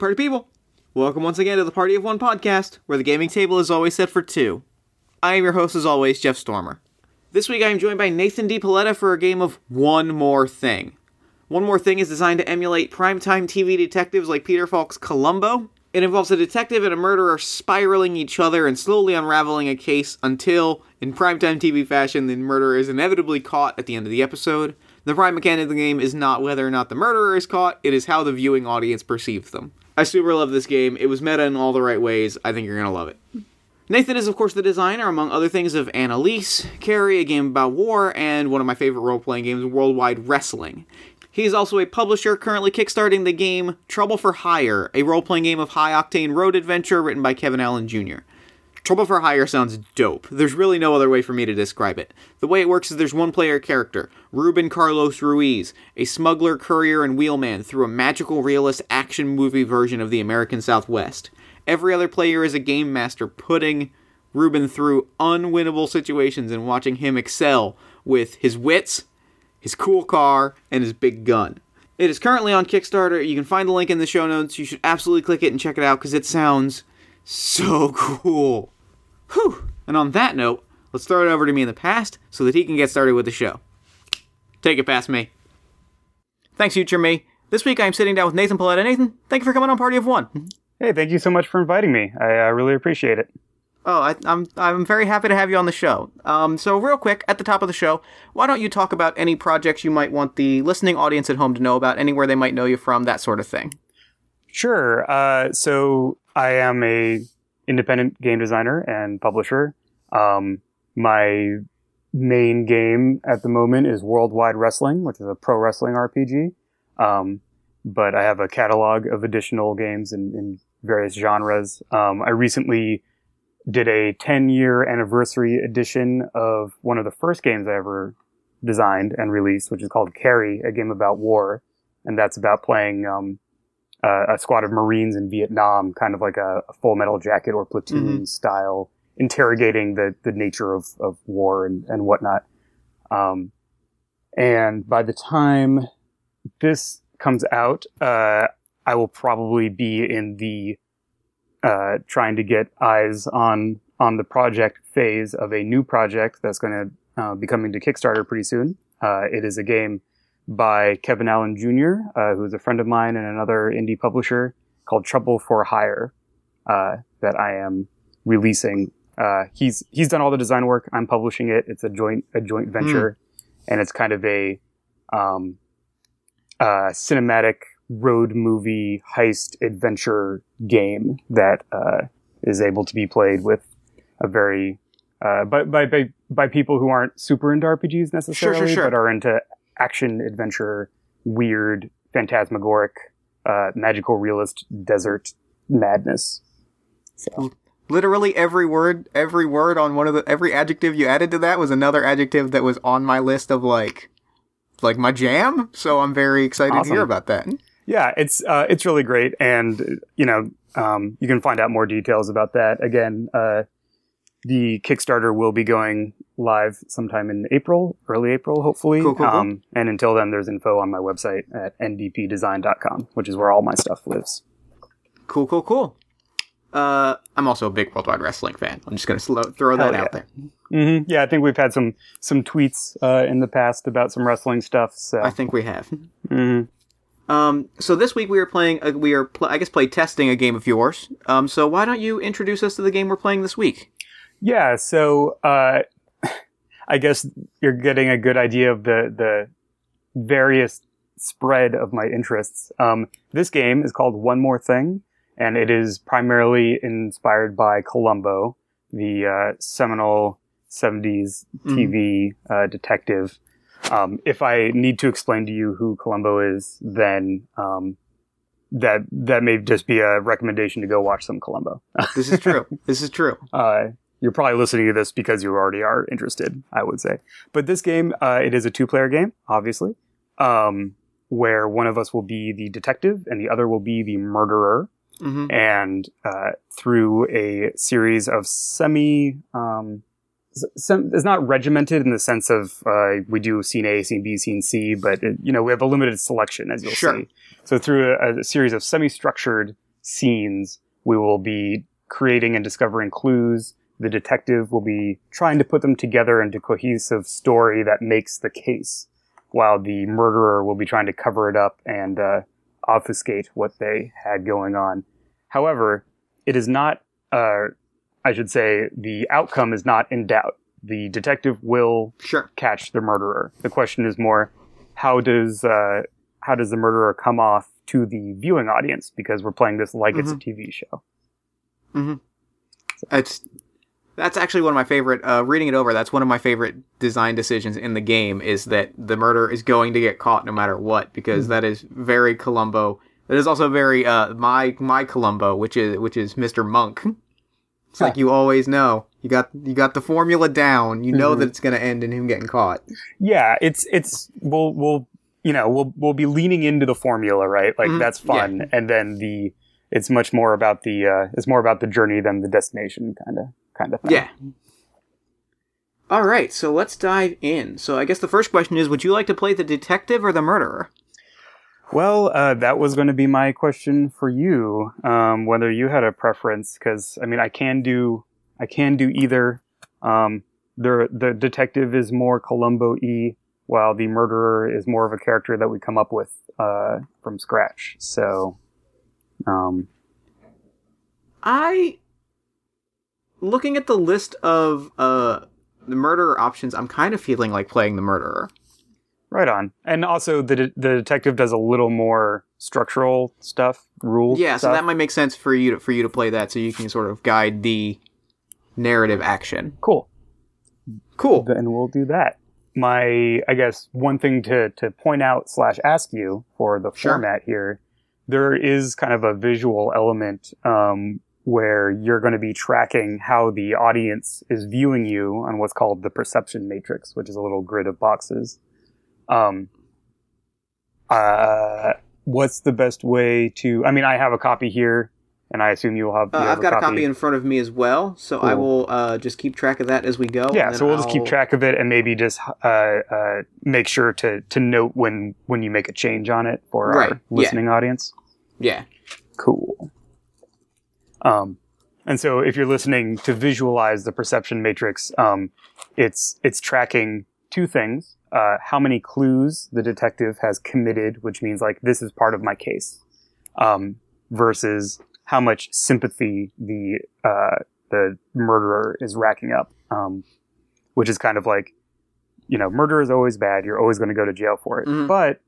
party people! Welcome once again to the Party of One podcast, where the gaming table is always set for two. I am your host, as always, Jeff Stormer. This week I am joined by Nathan D. Paoletta for a game of One More Thing. One More Thing is designed to emulate primetime TV detectives like Peter Falk's Columbo. It involves a detective and a murderer spiraling each other and slowly unraveling a case until, in primetime TV fashion, the murderer is inevitably caught at the end of the episode. The prime mechanic of the game is not whether or not the murderer is caught, it is how the viewing audience perceives them. I super love this game. It was meta in all the right ways. I think you're going to love it. Nathan is, of course, the designer, among other things, of Annalise, Carry, a game about war, and one of my favorite role playing games, Worldwide Wrestling. He's also a publisher, currently kickstarting the game Trouble for Hire, a role playing game of high octane road adventure written by Kevin Allen Jr. Trouble for Hire sounds dope. There's really no other way for me to describe it. The way it works is there's one player character, Ruben Carlos Ruiz, a smuggler, courier, and wheelman through a magical realist action movie version of the American Southwest. Every other player is a game master putting Ruben through unwinnable situations and watching him excel with his wits, his cool car, and his big gun. It is currently on Kickstarter. You can find the link in the show notes. You should absolutely click it and check it out because it sounds so cool. Whew. And on that note, let's throw it over to me in the past so that he can get started with the show. Take it past me. Thanks, future me. This week I am sitting down with Nathan Paoletta. Nathan, thank you for coming on Party of One. Hey, thank you so much for inviting me. I uh, really appreciate it. Oh, I, I'm I'm very happy to have you on the show. Um, so real quick at the top of the show, why don't you talk about any projects you might want the listening audience at home to know about, anywhere they might know you from, that sort of thing. Sure. Uh, so I am a independent game designer and publisher. Um, my main game at the moment is Worldwide Wrestling, which is a pro wrestling RPG. Um, but I have a catalog of additional games in, in various genres. Um, I recently did a 10 year anniversary edition of one of the first games I ever designed and released, which is called Carry, a game about war. And that's about playing, um, uh, a squad of Marines in Vietnam, kind of like a, a full metal jacket or platoon Mhm. style, interrogating the, the nature of, of war and, and whatnot. Um, and by the time this comes out, uh, I will probably be in the uh, trying to get eyes on on the project phase of a new project that's going to uh, be coming to Kickstarter pretty soon. Uh, it is a game by Kevin Allen Jr., uh, who is a friend of mine and another indie publisher called Trouble for Hire uh, that I am releasing. Uh, he's he's done all the design work. I'm publishing it. It's a joint a joint venture, and it's kind of a um, uh, cinematic road movie heist adventure game that uh, is able to be played with a very uh, by, by by by people who aren't super into RPGs necessarily, sure. but are into action adventure, weird, phantasmagoric, uh, magical realist desert madness. So Literally every word, every word on one of the every adjective you added to that was another adjective that was on my list of like like my jam. So I'm very excited to hear about that. yeah, it's uh, it's really great, and you know um, you can find out more details about that. Again, uh, the Kickstarter will be going live sometime in April, early April, hopefully. Cool, cool, cool. Um, and until then, there's info on my website at ndpdesign.com, which is where all my stuff lives. Cool, cool, cool. Uh, I'm also a big Worldwide Wrestling fan. I'm just gonna slow, throw that Hell out yeah. there. hmm Yeah, I think we've had some some tweets uh, in the past about some wrestling stuff. So I think we have. Mhm. Um, so this week we are playing. Uh, we are, pl- I guess, play testing a game of yours. Um, so why don't you introduce us to the game we're playing this week? Yeah, so uh, I guess you're getting a good idea of the the various spread of my interests. Um, this game is called One More Thing, and it is primarily inspired by Columbo, the uh, seminal '70s TV uh, detective. Um, if I need to explain to you who Columbo is, then um, that that may just be a recommendation to go watch some Columbo. This is true. this is true. Uh, you're probably listening to this because you already are interested, I would say. But this game, uh, it is a two-player game, obviously, um, where one of us will be the detective and the other will be the murderer. hmm And uh, through a series of semi, um, it's not regimented in the sense of uh, we do scene A, scene B, scene C, but it, you know we have a limited selection, as you'll Sure. see. So through a, a series of semi-structured scenes, we will be creating and discovering clues. The detective will be trying to put them together into cohesive story that makes the case, while the murderer will be trying to cover it up and uh, obfuscate what they had going on. However, it is not, uh, I should say, the outcome is not in doubt. The detective will Sure. catch the murderer. The question is more, how does uh, how does the murderer come off to the viewing audience? Because we're playing this like it's a TV show. It's that's actually one of my favorite. Uh, reading it over, that's one of my favorite design decisions in the game. Is that the murder is going to get caught no matter what, because that is very Columbo. That is also very uh, my my Columbo, which is which is Mister Monk. It's like you always know you got you got the formula down. You know Mhm. that it's going to end in him getting caught. Yeah, it's it's we'll we'll you know we'll we'll be leaning into the formula, right? Like Mhm. that's fun, and then the it's much more about the uh, it's more about the journey than the destination, kind of kind of thing. Yeah. All right, so let's dive in. So I guess the first question is: Would you like to play the detective or the murderer? Well, uh, that was going to be my question for you, um, whether you had a preference, because I mean, I can do, I can do either. Um, the the detective is more Columbo e, while the murderer is more of a character that we come up with uh, from scratch. So, um, I looking at the list of uh the murderer options, I'm kind of feeling like playing the murderer. right on. And also, the de- the detective does a little more structural stuff, rules. Yeah, so that might make sense for you to, for you to play that, so you can sort of guide the narrative action. cool. Cool. then we'll do that. My, I guess, one thing to, to point out slash ask you for the Sure. format here, there is kind of a visual element um, where you're going to be tracking how the audience is viewing you on what's called the perception matrix, which is a little grid of boxes. Um, uh, what's the best way to? I mean, I have a copy here, and I assume you'll have. Uh, you have I've got a copy in front of me as well, so I will uh, just keep track of that as we go. yeah so we'll just keep track of it and maybe just uh, uh, make sure to to note when when you make a change on it for Right, our yeah. listening audience Yeah. cool um and so if you're listening to visualize the perception matrix um it's it's tracking two things uh, how many clues the detective has committed which means like this is part of my case um, versus how much sympathy the uh, the murderer is racking up, um, which is kind of like, you know, murder is always bad. You're always going to go to jail for it, Mhm. but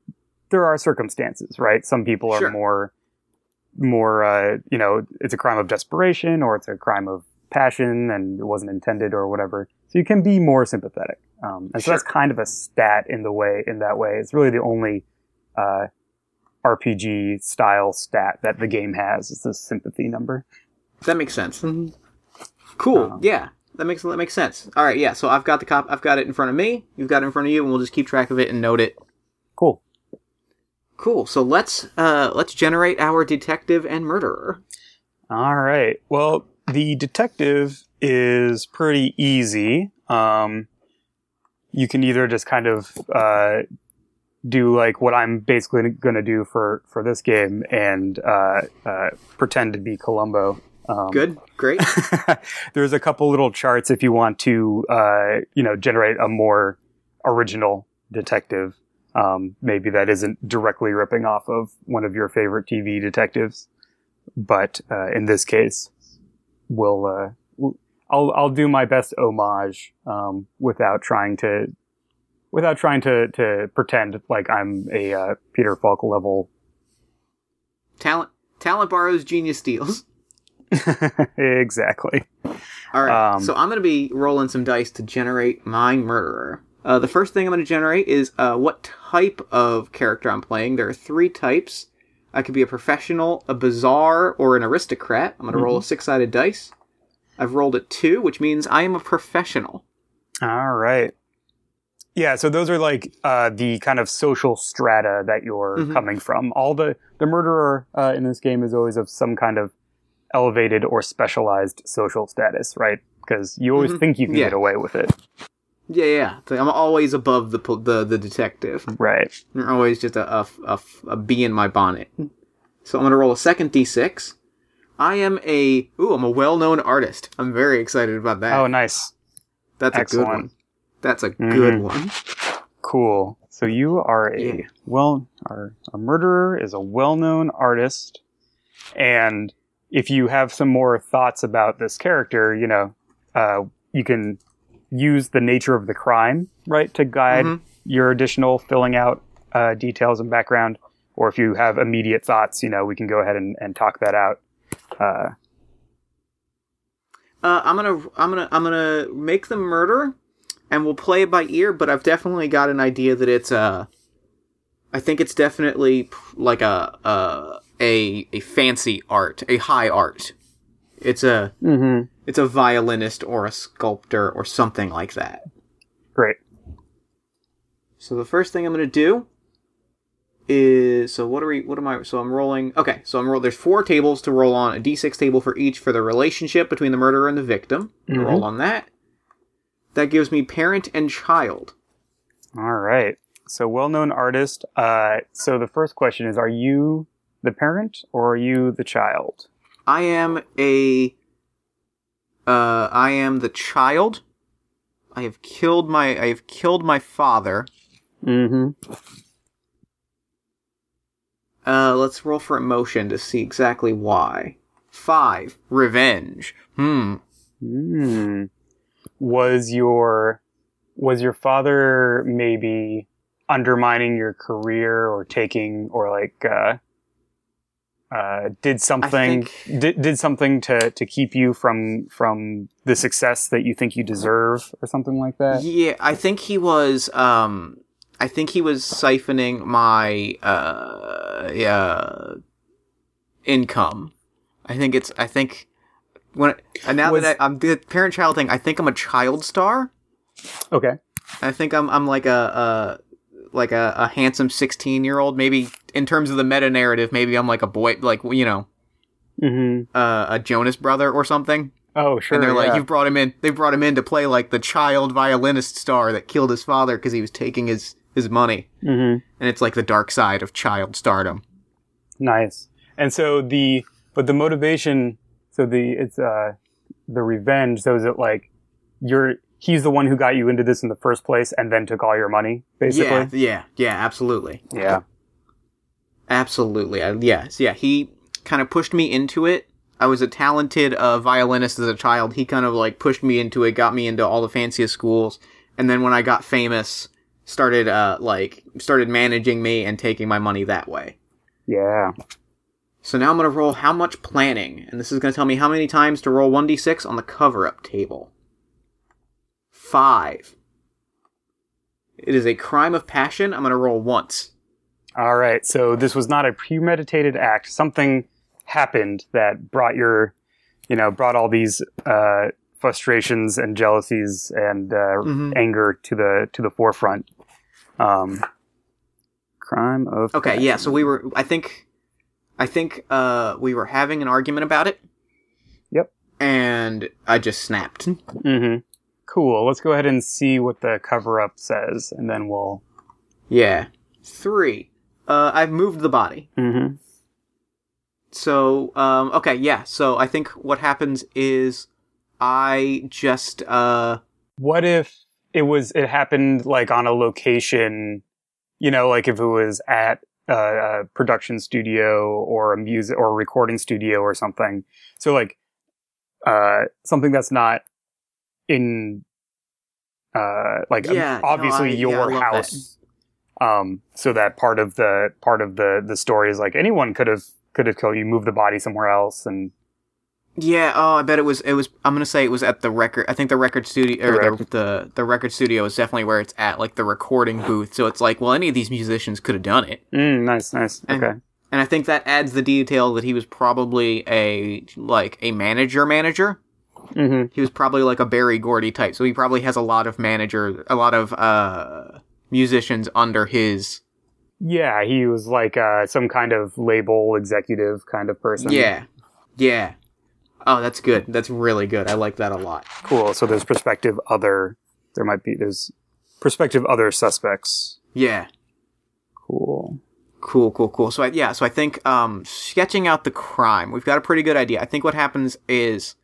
there are circumstances, right? Some people are Sure. more, more, uh, you know, it's a crime of desperation or it's a crime of passion and it wasn't intended or whatever. So you can be more sympathetic, um, and so Sure. that's kind of a stat in the way in that way. It's really the only. Uh, RPG style stat that the game has is the sympathy number. That makes sense. Cool. Um, yeah, that makes that makes sense. All right. Yeah. So I've got the cop. I've got it in front of me. You've got it in front of you, and we'll just keep track of it and note it. Cool. So let's uh let's generate our detective and murderer. All right. Well, the detective is pretty easy. Um, you can either just kind of uh, do like what I'm basically going to do for for this game and uh, uh, pretend to be Columbo. Um, Good. Great. There's a couple little charts if you want to, uh, you know, generate a more original detective. Um, maybe that isn't directly ripping off of one of your favorite TV detectives, but uh, in this case, we'll uh, I'll I'll do my best homage um, without trying to without trying to to pretend like I'm a uh, Peter Falk level. talent. Talent borrows, genius steals. exactly. All right. Um, so I'm going to be rolling some dice to generate my murderer. Uh, the first thing I'm going to generate is uh, what type of character I'm playing. There are three types. I could be a professional, a bizarre, or an aristocrat. I'm going to roll a six sided dice. I've rolled a two, which means I am a professional. All right. Yeah, so those are like uh, the kind of social strata that you're Mhm. coming from. All the the murderer uh, in this game is always of some kind of elevated or specialized social status, right? Because you always Mhm. think you can Yeah. get away with it, Yeah, yeah. So I'm always above the the, the detective. right? I'm always just a, a, a, a bee in my bonnet. So I'm going to roll a second d6. I am a ooh, I'm a well-known artist. I'm very excited about that. Oh, nice. That's a excellent. good one. That's a Mhm. good one. Cool. So you are a Yeah. well, are a murderer is a well-known artist, and if you have some more thoughts about this character, you know, uh, you can use the nature of the crime, right, to guide Mhm. your additional filling out uh, details and background. Or if you have immediate thoughts, you know, we can go ahead and, and talk that out. Uh, Uh, I'm gonna I'm gonna I'm gonna make the murder, and we'll play it by ear. But I've definitely got an idea that it's uh, I think it's definitely like a a a, a fancy art, a high art. It's a mm-hmm. it's a violinist or a sculptor or something like that. Great. So the first thing I'm gonna do is so what are we what am I so I'm rolling okay so I'm roll there's four tables to roll on a d6 table for each for the relationship between the murderer and the victim Mhm. roll on that that gives me parent and child All right. So, well-known artist. Uh, so the first question is: Are you the parent or are you the child? I am a uh I am the child. I have killed my I have killed my father. Mm-hmm. uh let's roll for emotion to see exactly why. 5 revenge. Hmm. Mm. Was your was your father maybe undermining your career or taking or like uh, uh, did something think- did, did something to, to keep you from from the success that you think you deserve or something like that? Yeah, I think he was. Um, I think he was siphoning my uh, uh, income. I think it's. I think when and now Was- that I, I'm the parent-child thing, I think I'm a child star. Okay. I think I'm. I'm like a. a like a, a handsome 16 year old maybe in terms of the meta narrative maybe i'm like a boy like you know Mm-hmm. uh, a jonas brother or something Oh, sure. and they're like you've brought him in they brought him in to play like the child violinist star that killed his father because he was taking his his money Mhm. and it's like the dark side of child stardom Nice. And so the but the motivation so the it's uh the revenge so is it like you're he's the one who got you into this in the first place and then took all your money basically? yeah yeah yeah absolutely Yeah. Absolutely I, yes yeah he kind of pushed me into it i was a talented uh, violinist as a child he kind of like pushed me into it got me into all the fanciest schools and then when i got famous started uh like started managing me and taking my money that way Yeah. So now I'm going to roll how much planning, and this is going to tell me how many times to roll 1d6 on the cover up table. Five. It is a crime of passion. I'm going to roll once. All right. So this was not a premeditated act. Something happened that brought your you know, brought all these uh frustrations and jealousies and uh, Mhm. anger to the to the forefront. Um crime of Okay, yeah, so we were, I think, I think, uh, we were having an argument about it. Yep. And I just snapped. Mm-hmm. Cool. Let's go ahead and see what the cover up says, and then we'll. Yeah. Three. Uh, I've moved the body. Mm-hmm. So, um, okay, yeah. So I think what happens is I just, uh, What if it was it happened like on a location, you know, like if it was at a, a production studio or a music or a recording studio or something. So like uh something that's not in uh like yeah, no, obviously I- your yeah, house. Um so that part of the part of the the story is like anyone could have could have killed you, move the body somewhere else and Yeah. Oh, I bet it was. It was. I'm gonna say it was at the record. I think the record studio or the, record- the the record studio is definitely where it's at, like the recording booth. So it's like, well, any of these musicians could have done it, mm, nice, nice. And- Okay. and I think that adds the detail that he was probably a like a manager manager. Mm-hmm. He was probably like a Berry Gordy type, so he probably has a lot of manager, a lot of uh musicians under his. Yeah, he was like uh, some kind of label executive kind of person. Yeah, yeah. Oh, that's good. That's really good. I like that a lot. Cool. So there's prospective other. There might be there's prospective other suspects. Yeah. Cool. Cool, cool, cool. So I, yeah, so I think um, sketching out the crime, we've got a pretty good idea. I think what happens is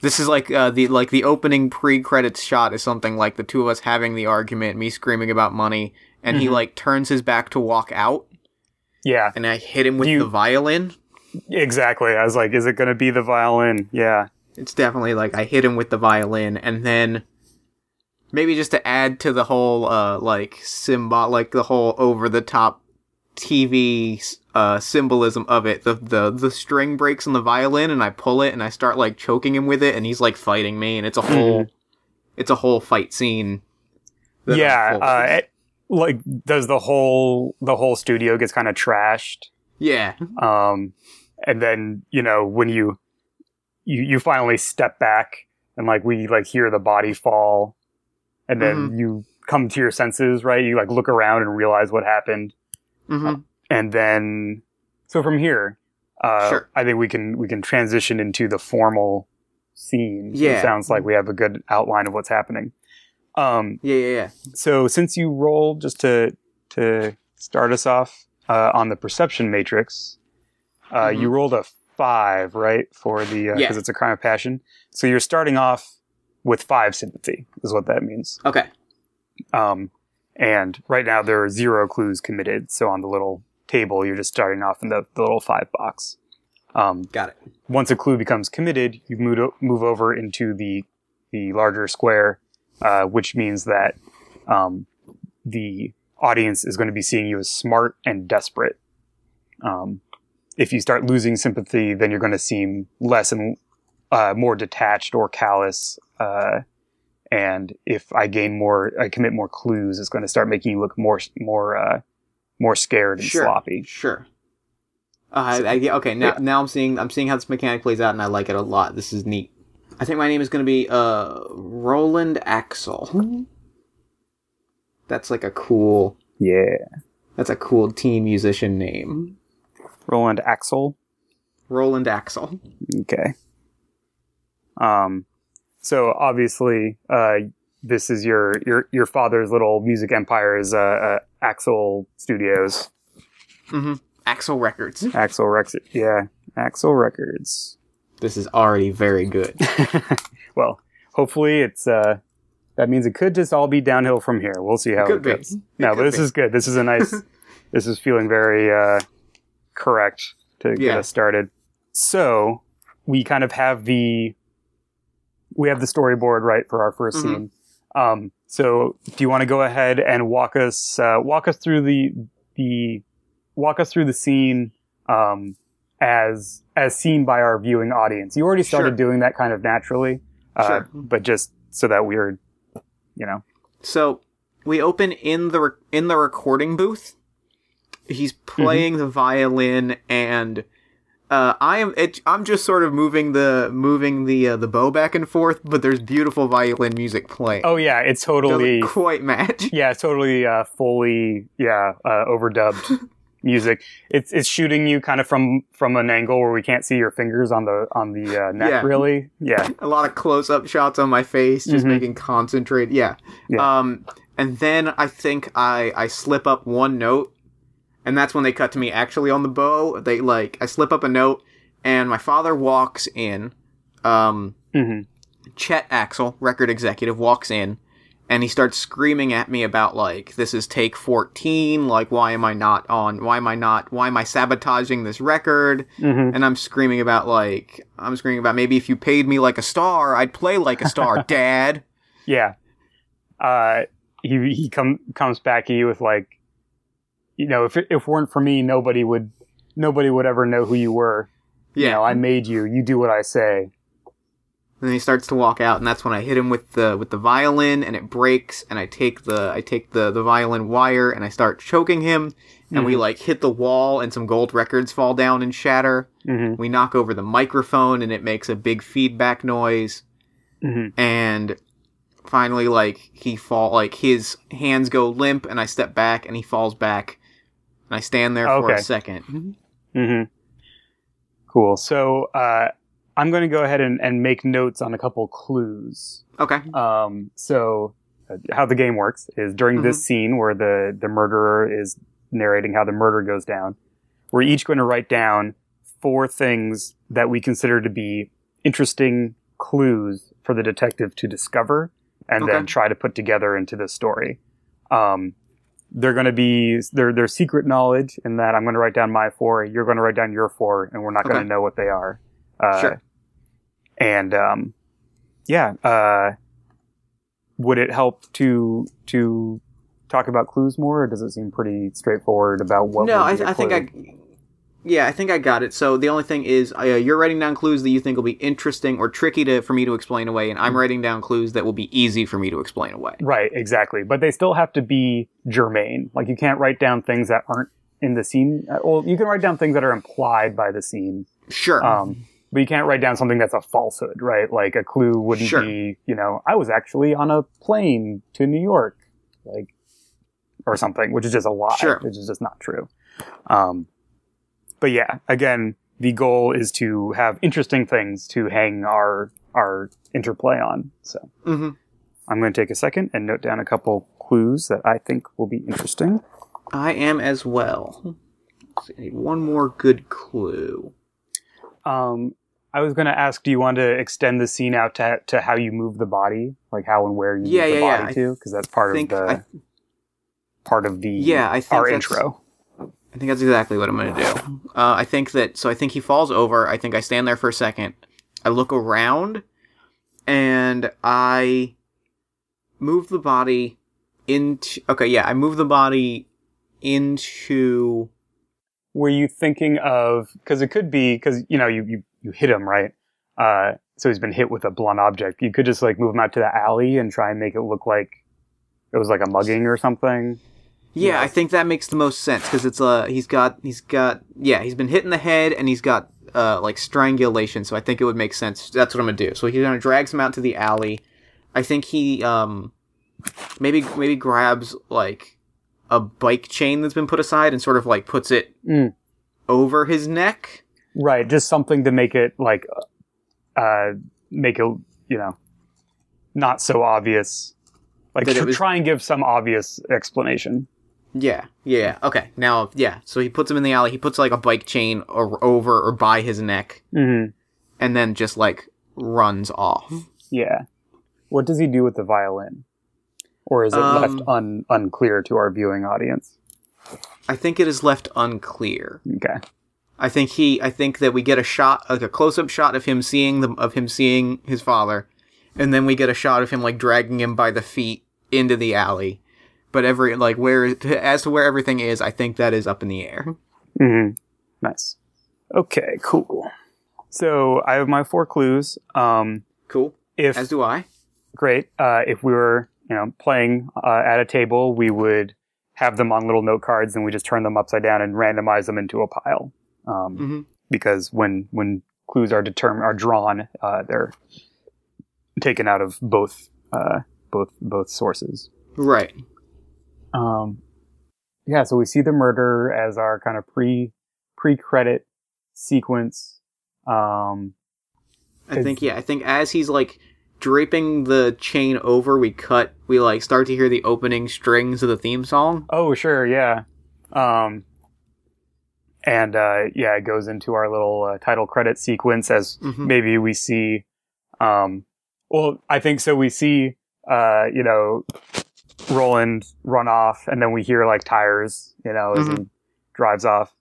this is like uh, the like the opening pre-credits shot is something like the two of us having the argument, me screaming about money, and he Mhm. like turns his back to walk out, Yeah, and I hit him with you- the violin. exactly. I was like, is it going to be the violin? Yeah. It's definitely like I hit him with the violin, and then maybe just to add to the whole uh like symbol, like the whole over the top TV uh symbolism of it. The the the string breaks on the violin, and I pull it, and I start like choking him with it, and he's like fighting me, and it's a whole it's a whole fight scene. yeah. Uh, it- like, does the whole the whole studio gets kind of trashed? yeah, um, and then you know when you you you finally step back and like we like hear the body fall and then you come to your senses right you like look around and realize what happened hmm and then so from here uh Sure. i think we can we can transition into the formal scene Yeah. it sounds like we have a good outline of what's happening um yeah, yeah, yeah. so since you rolled just to to start us off uh, on the perception matrix, uh, Mhm. you rolled a five, right, for the because Yeah. it's a crime of passion. So you're starting off with five sympathy, is what that means. Okay, Um, and right now there are zero clues committed. So on the little table, you're just starting off in the, the little five box. Um, got it. once a clue becomes committed, you move o- move over into the the larger square, uh, which means that um, the audience is going to be seeing you as smart and desperate. Um, if you start losing sympathy, then you're going to seem less and uh, more detached or callous. Uh, and if I gain more, I commit more clues, it's going to start making you look more more uh, more scared and Sure. sloppy. Sure. Uh, I, I, okay, now Yeah. now I'm seeing I'm seeing how this mechanic plays out, and I like it a lot. This is neat. I think my name is going to be uh Roland Axel. That's like a cool. Yeah, That's a cool teen musician name. Roland Axel. Roland Axel. Okay. Um, so obviously, uh, this is your your your father's little music empire is uh, uh Axel Studios, Mm-hmm. Axel Records. Axel Rex, yeah, Axel Records. This is already very good. well, hopefully it's uh that means it could just all be downhill from here. We'll see how it, could be. goes. It No, but this be. is good. This is a nice. this is feeling very uh correct to get us started. So we kind of have the we have the storyboard right for our 1st Mhm. scene. Um, so do you want to go ahead and walk us uh, walk us through the the walk us through the scene um, as as seen by our viewing audience? You already started Sure. doing that kind of naturally, uh, Sure. but just so that we're you know So we open in the re- in the recording booth. He's playing the violin, and uh, I am. It, I'm just sort of moving the moving the uh, the bow back and forth, but there's beautiful violin music playing. oh yeah, it's Doesn't totally quite match. yeah, totally uh, fully yeah uh, overdubbed music. It's it's shooting you kind of from from an angle where we can't see your fingers on the on the uh, neck Yeah. really. Yeah, A lot of close up shots on my face, just Mhm. making concentrate. Yeah. Yeah. Um, and then I think I I slip up one note, and that's when they cut to me actually on the bow. They like I slip up a note, and my father walks in. Um, hmm Chet Axel, record executive, walks in and he starts screaming at me about like this is take 14 like why am i not on why am i not why am i sabotaging this record hmm and i'm screaming about like i'm screaming about maybe if you paid me like a star i'd play like a star dad yeah. Uh, he he come comes back at you with like, you know, if it, if weren't for me, nobody would nobody would ever know who you were. yeah You know, I made you. You do what I say. and then he starts to walk out and that's when i hit him with the with the violin and it breaks and i take the i take the the violin wire and i start choking him and we Mhm. like hit the wall and some gold records fall down and shatter hmm We knock over the microphone and it makes a big feedback noise. hmm And finally, like, he fall, like, his hands go limp and I step back and he falls back. I stand there for a Okay. second. hmm Cool. So uh, I'm going to go ahead and, and make notes on a couple clues. Okay. Um, so uh, how the game works is during this scene where the the murderer is narrating how the murder goes down. We're each going to write down four things that we consider to be interesting clues for the detective to discover and Okay. then try to put together into this story. Um, they're going to be they're, they're secret knowledge in that I'm going to write down my four, you're going to write down your four, and we're not going to know what they are. Uh, Sure. And um, yeah, uh, would it help to to talk about clues more, or does it seem pretty straightforward about what? no, I, I think? I. Yeah, I think I got it. So the only thing is, uh, you're writing down clues that you think will be interesting or tricky to for me to explain away, and I'm Mm-hmm. writing down clues that will be easy for me to explain away. Right, exactly. But they still have to be germane. Like you can't write down things that aren't in the scene. Uh, Well, you can write down things that are implied by the scene. Sure. Um, but you can't write down something that's a falsehood, right? Like a clue wouldn't Sure. be, you know, I was actually on a plane to New York, like, or something, which is just a lie, Sure. which is just not true. Um, but yeah, again, the goal is to have interesting things to hang our our interplay on. So hmm I'm going to take a second and note down a couple clues that I think will be interesting. I am as well. I need one more good clue. Um, I was going to ask, do you want to extend the scene out to to how you move the body, like how and where you Yeah, move the body yeah. To? Because that's part of the I, part of the Yeah, I think our that's- intro. I think that's exactly what I'm going to do. Uh, I think that so. I think he falls over. I think I stand there for a second. I look around, and I move the body into. Okay, yeah, I move the body into. Were you thinking of? Because it could be because you know you you you hit him right. Uh, so he's been hit with a blunt object. You could just like move him out to the alley and try and make it look like it was like a mugging or something. Yeah, Yeah. I think that makes the most sense because it's uh he's got he's got yeah he's been hit in the head and he's got uh like strangulation. So I think it would make sense. That's what I'm gonna do. So he kind of drags him out to the alley. I think he um maybe maybe grabs like a bike chain that's been put aside and sort of like puts it Mm. over his neck. Right, just something to make it like, uh, make it you know, not so obvious. Like tr- was- try and give some obvious explanation. Yeah, yeah, okay. Now, yeah. So he puts him in the alley. He puts like a bike chain or over or by his neck, Mm-hmm. and then just like runs off. Yeah. What does he do with the violin? Or is it Um, left un- unclear to our viewing audience? I think it is left unclear. Okay. I think he. I think that we get a shot, like a close-up shot of him seeing the of him seeing his father, and then we get a shot of him like dragging him by the feet into the alley. But every like where as to where everything is, I think that is up in the air. hmm Nice. Okay, cool. So I have my four clues. Um, Cool. if As do I. great, uh, if we were you know playing uh, at a table, we would have them on little note cards, and we just turn them upside down and randomize them into a pile. Um, hmm because when when clues are determined are drawn, uh, they're taken out of both uh, both both sources. Right. Um, yeah, so we see the murder as our kind of pre pre credit sequence. Um, I think yeah. I think as he's like draping the chain over, we cut. We like start to hear the opening strings of the theme song. oh, sure, yeah. Um, and uh, yeah, it goes into our little uh, title credit sequence as Mhm. maybe we see. Um, well, I think so. We see, uh, you know, Roland run off, and then we hear like tires, you know, as he drives off,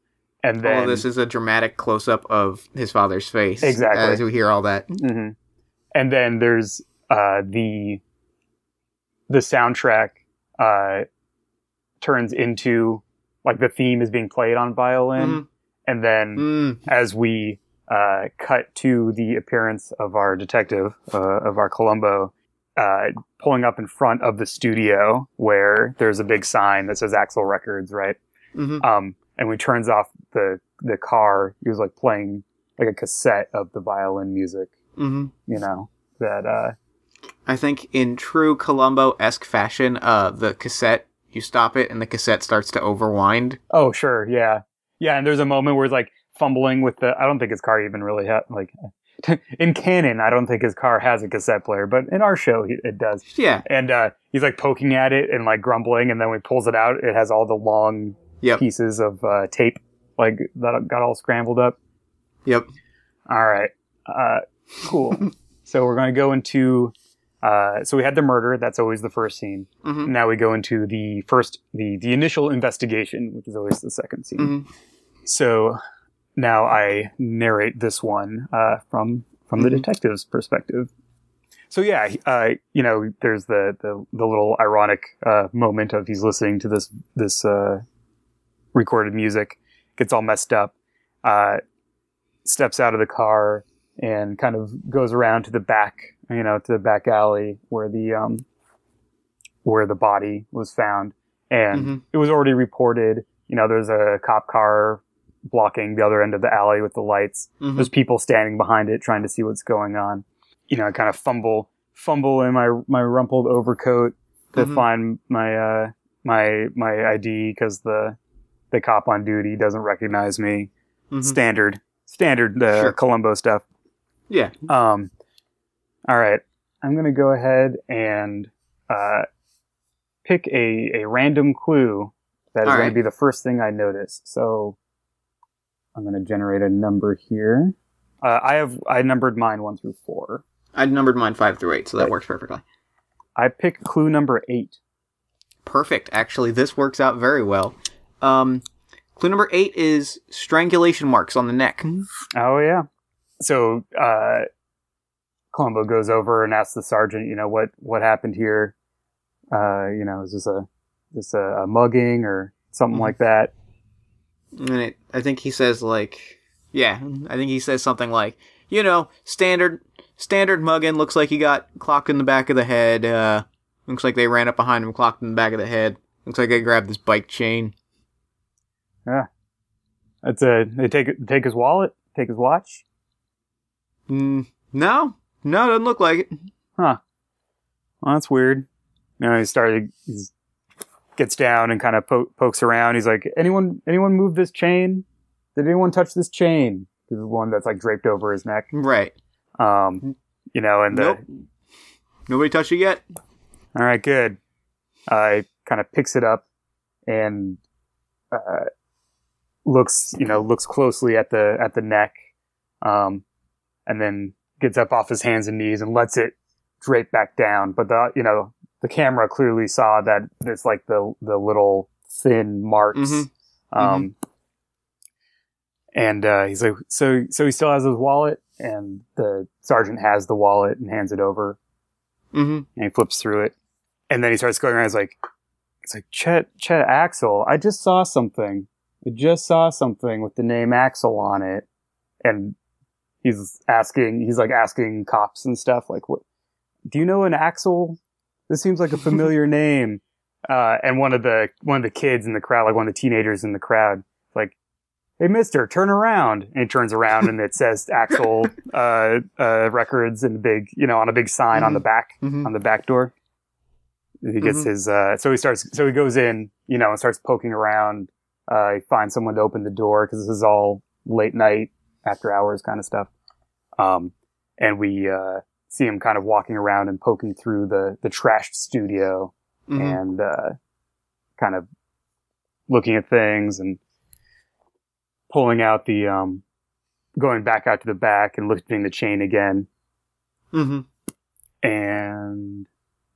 and then All of this is a dramatic close up of his father's face. Exactly. As we hear all that. hmm And then there's uh, the the soundtrack uh, turns into like the theme is being played on violin, Mhm. and then Mm. as we uh, cut to the appearance of our detective uh, of our Columbo. Uh, pulling up in front of the studio where there's a big sign that says Axel Records, right? Mhm. Um, and when he turns off the the car, he was like playing like a cassette of the violin music Mhm. you know that uh I think in true Columbo esque fashion, uh, the cassette you stop it and the cassette starts to overwind. oh sure yeah yeah and there's a moment where he's like fumbling with the i don't think his car even really had like in canon i don't think his car has a cassette player but in our show it does Yeah. and uh he's like poking at it and like grumbling and then when he pulls it out it has all the long Yep. pieces of uh, tape like that got all scrambled up. Yep. All right. Uh, cool. so we're going to go into. Uh, so we had the murder. That's always the first scene. Mhm. Now we go into the first, the the initial investigation, which is always the second scene. Mhm. So now I narrate this one uh, from from the Mhm. detective's perspective. So yeah, uh, you know, there's the the, the little ironic uh, moment of he's listening to this this uh, recorded music, gets all messed up, uh, steps out of the car and kind of goes around to the back, you know, to the back alley where the um where the body was found, and Mhm. it was already reported. You know, there's a cop car blocking the other end of the alley with the lights. Mhm. There's people standing behind it trying to see what's going on. You know, I kind of fumble fumble in my my rumpled overcoat to Mhm. find my uh my my ID because the the cop on duty doesn't recognize me. Mhm. Standard standard uh, Sure. Columbo stuff. Yeah. Um, all right, I'm gonna go ahead and uh, pick a a random clue that is going to be the first thing I notice. So I'm gonna generate a number here. Uh, I have I numbered mine one through four. I numbered mine five through eight, so that Right. works perfectly. I pick clue number eight. Perfect. Actually, this works out very well. Um, clue number eight is strangulation marks on the neck. Oh yeah. So uh, Columbo goes over and asks the sergeant, you know, what what happened here? Uh, you know, is this a this a, a mugging or something Mhm. like that? And it, I think he says like, yeah, I think he says something like, you know, standard standard mugging. Looks like he got clocked in the back of the head. Uh, looks like they ran up behind him, clocked in the back of the head. Looks like they grabbed his bike chain. Yeah, that's a they take take his wallet, take his watch. Mm, no, no, doesn't look like it. Huh. Well, that's weird. You know, he started. He gets down and kind of po- pokes around. He's like, "Anyone, anyone move this chain? Did anyone touch this chain?" This is one that's like draped over his neck. Right. Um, you know, and the, Nobody touched it yet. all right, good. Uh, kind of picks it up and uh, looks, you know, looks closely at the at the neck, um, and then gets up off his hands and knees and lets it drape back down. But the, you know, the camera clearly saw that it's like the the little thin marks. Mhm. Um, and uh, he's like, so so he still has his wallet, and the sergeant has the wallet and hands it over Mm-hmm. and he flips through it, and then he starts going around. He's like, "It's like Chet, Chet Axel. I just saw something. I just saw something with the name Axel on it." And he's asking, he's like asking cops and stuff, like, "What? Do you know an Axel? This seems like a familiar name." Uh, and one of the one of the kids in the crowd, like one of the teenagers in the crowd, like, "Hey, Mister, turn around!" And he turns around, and it says Axel uh, uh, Records in the big, you know, on a big sign on the back Mm-hmm. on the back door. He gets Mhm. his, uh, so he starts, so he goes in, you know, and starts poking around. Uh, he finds someone to open the door because this is all late night, after hours kind of stuff. Um, and we, uh, see him kind of walking around and poking through the, the trashed studio Mm-hmm. and, uh, kind of looking at things and pulling out the, um, going back out to the back and lifting the chain again. Mm-hmm. and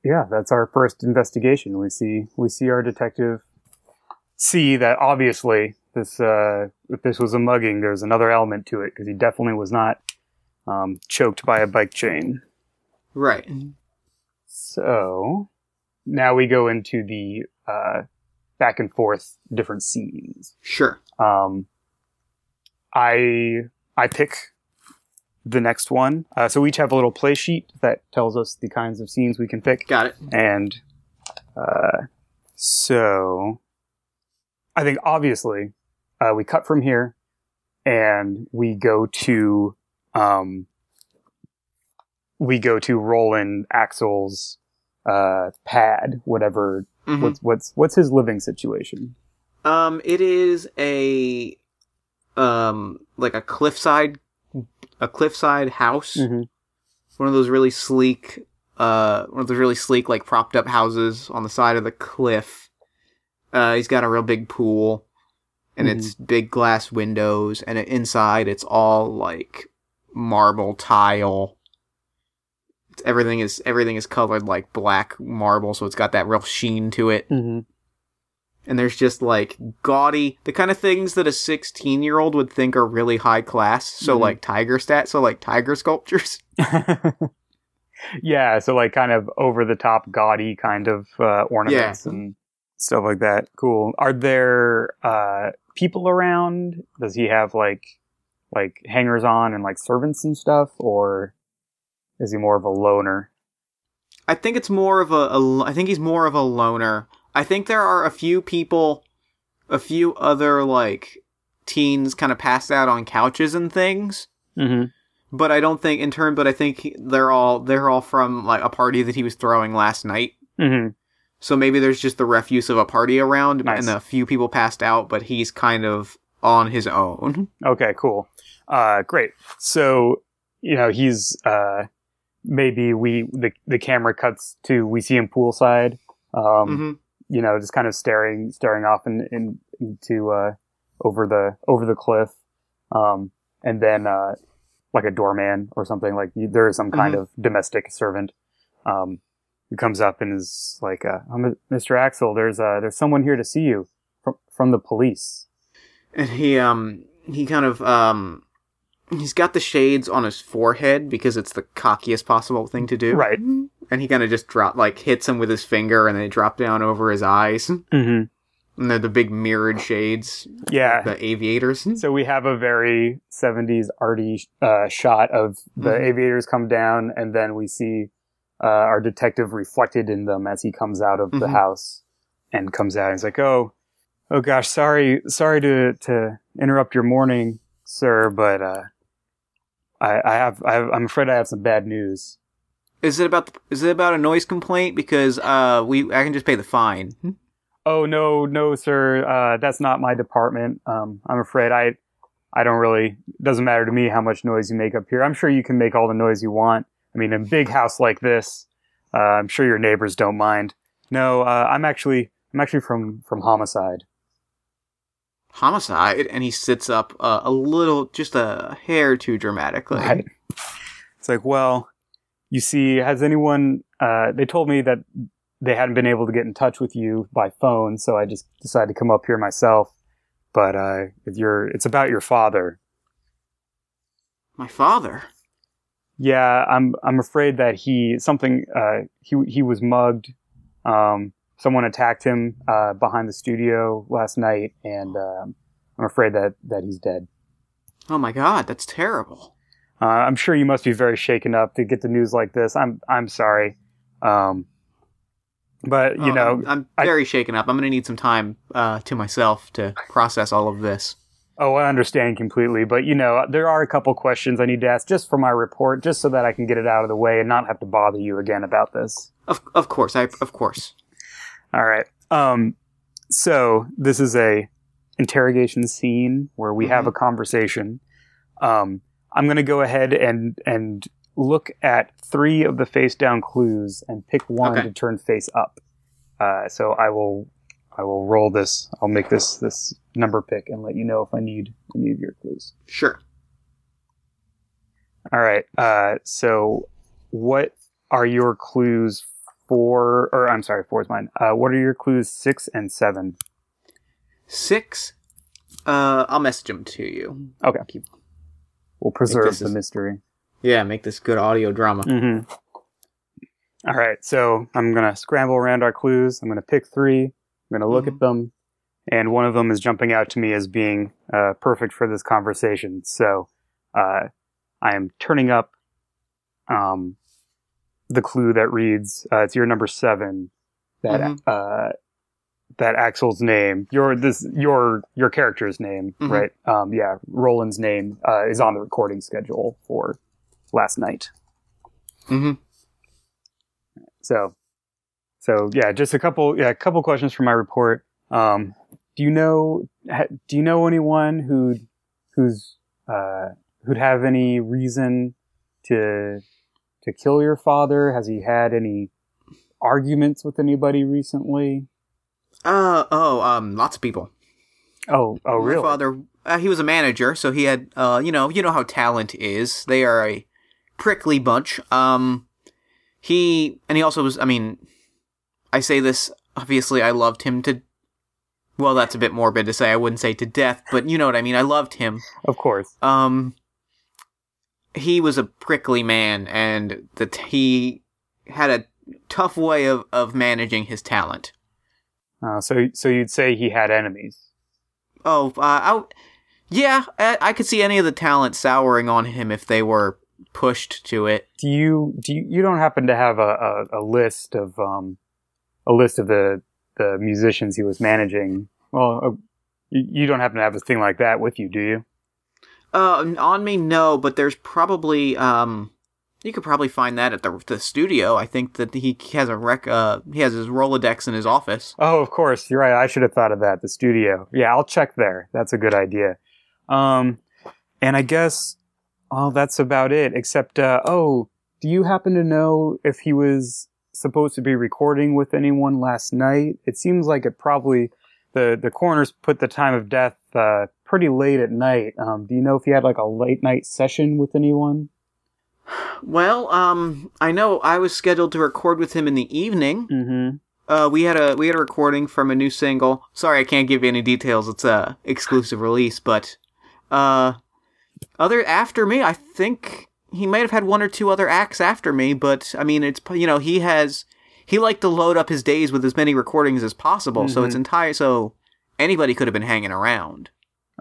yeah, that's our first investigation. We see we see our detective see that obviously this uh, if this was a mugging, there's another element to it because he definitely was not um, choked by a bike chain. Right. So now we go into the uh, back and forth different scenes. Sure. Um, I I pick the next one. Uh, so we each have a little play sheet that tells us the kinds of scenes we can pick. Got it. And uh, so I think obviously uh, we cut from here and we go to um, we go to Roland Axel's uh, pad, whatever. Mhm. What's what's what's his living situation? Um, it is a um like a cliffside a cliffside house. Mhm. One of those really sleek uh one of those really sleek like propped up houses on the side of the cliff. Uh he's got a real big pool. and Mhm. it's big glass windows, and inside it's all like marble tile. Everything is everything is colored like black marble, so it's got that real sheen to it. Mm-hmm. And there's just like gaudy, the kind of things that a 16 year old would think are really high class. So Mhm. like tiger stat, so like tiger sculptures. yeah, so like kind of over the top, gaudy kind of uh, ornaments and stuff like that. Cool. Are there uh, people around? Does he have like like hangers on and like servants and stuff, or is he more of a loner? I think it's more of a, a. I think he's more of a loner. I think there are a few people, a few other like teens, kind of passed out on couches and things. Mm-hmm. But I don't think in turn. But I think they're all they're all from like a party that he was throwing last night. Mm-hmm. So maybe there's just the refuse of a party around, Nice. and a few people passed out, but he's kind of on his own. Okay, cool. Uh, great. So, you know, he's, uh, maybe we, the, the camera cuts to, we see him poolside, um, hmm you know, just kind of staring, staring off in, in, into, uh, over the, over the cliff. Um, and then, uh, like a doorman or something, like there is some kind Mhm. of domestic servant, um, who comes up and is like, uh, Mr. Axel, there's, uh, there's someone here to see you from, from the police. And he um he kind of um he's got the shades on his forehead because it's the cockiest possible thing to do. Right. And he kind of just drop like hits him with his finger, and they drop down over his eyes. Mm-hmm. And they're the big mirrored shades, Yeah. the aviators. So we have a very 70s arty uh, shot of the Mhm. aviators come down, and then we see uh, our detective reflected in them as he comes out of the Mhm. house and comes out. And he's like, "Oh, oh gosh, sorry, sorry to to interrupt your morning, sir, but uh, I, I have, I have, I'm afraid I have some bad news." Is it about the, is it about a noise complaint? Because uh we I can just pay the fine. Oh no, no, sir, uh, that's not my department. Um, I'm afraid I, I don't really. Doesn't matter to me how much noise you make up here. I'm sure you can make all the noise you want. I mean, in a big house like this, uh, I'm sure your neighbors don't mind. No, uh, I'm actually, I'm actually from from homicide. Homicide, and he sits up uh, a little, just a hair too dramatically. Right. It's like, well, you see, has anyone? Uh, they told me that they hadn't been able to get in touch with you by phone, so I just decided to come up here myself. But uh, if you're, it's about your father. My father. Yeah, I'm I'm afraid that he something uh he he was mugged. Um someone attacked him uh behind the studio last night and um I'm afraid that that he's dead. Oh my god, that's terrible. Uh I'm sure you must be very shaken up to get the news like this. I'm I'm sorry. Um but you Oh, know, I'm, I'm I- very shaken up. I'm going to need some time uh, to myself to process all of this. oh, I understand completely, but you know, there are a couple questions I need to ask just for my report just so that I can get it out of the way and not have to bother you again about this. Of of course, I of course. All right. Um, so this is a interrogation scene where we have a conversation. Um, I'm going to go ahead and and look at three of the face down clues and pick one Okay. to turn face up. Uh, so I will I will roll this. I'll make this this number pick and let you know if I need any of your clues. Sure. All right. Uh, so what are your clues for? Or I'm sorry, four is mine. Uh, what are your clues six and seven? Six. Uh, I'll message them to you. Okay. Keep- We'll preserve the is- mystery. Yeah, make this good audio drama. Mm-hmm. All right, so I'm gonna scramble around our clues. I'm gonna pick three. I'm gonna look Mhm. at them, and one of them is jumping out to me as being uh, perfect for this conversation. So uh, I am turning up um, the clue that reads, uh, "It's your number seven." That Mhm. uh, that Axel's name, your this your your character's name, Mhm. right? Um, yeah, Roland's name uh, is on the recording schedule for last night. Mm-hmm. So, so yeah, just a couple, yeah, a couple questions for my report. Um, do you know, ha, do you know anyone who, who's, uh, who'd have any reason to, to kill your father? Has he had any arguments with anybody recently? Uh oh, um, lots of people. Oh, oh, My really? father, uh, he was a manager, so he had, uh, you know, you know how talent is. They are a prickly bunch. Um, he and he also was. I mean, I say this obviously. I loved him to. Well, that's a bit morbid to say. I wouldn't say to death, but you know what I mean. I loved him. Of course. Um, he was a prickly man, and that he had a tough way of of managing his talent. Uh, so, so you'd say he had enemies. Oh, uh, I, yeah, I, I could see any of the talent souring on him if they were pushed to it. Do you do you, you don't happen to have a, a, a list of um a list of the the musicians he was managing? Well, uh, you, you don't happen to have a thing like that with you, do you? Uh, on me, no, but there's probably um, you could probably find that at the the studio. I think that he has a rec. Uh, he has his Rolodex in his office. Oh, of course. You're right. I should have thought of that. The studio. Yeah, I'll check there. That's a good idea. Um, and I guess, oh, that's about it. Except, uh, oh, do you happen to know if he was supposed to be recording with anyone last night? It seems like it probably, the, the coroners put the time of death, uh, pretty late at night. Um, do you know if he had like a late night session with anyone? Well, um, I know I was scheduled to record with him in the evening. Mm-hmm. Uh, we had a we had a recording from a new single. Sorry, I can't give you any details. It's a exclusive release, but uh, other after me, I think he might have had one or two other acts after me. But I mean, it's you know he has he liked to load up his days with as many recordings as possible. So it's Mhm. entire so anybody could have been hanging around.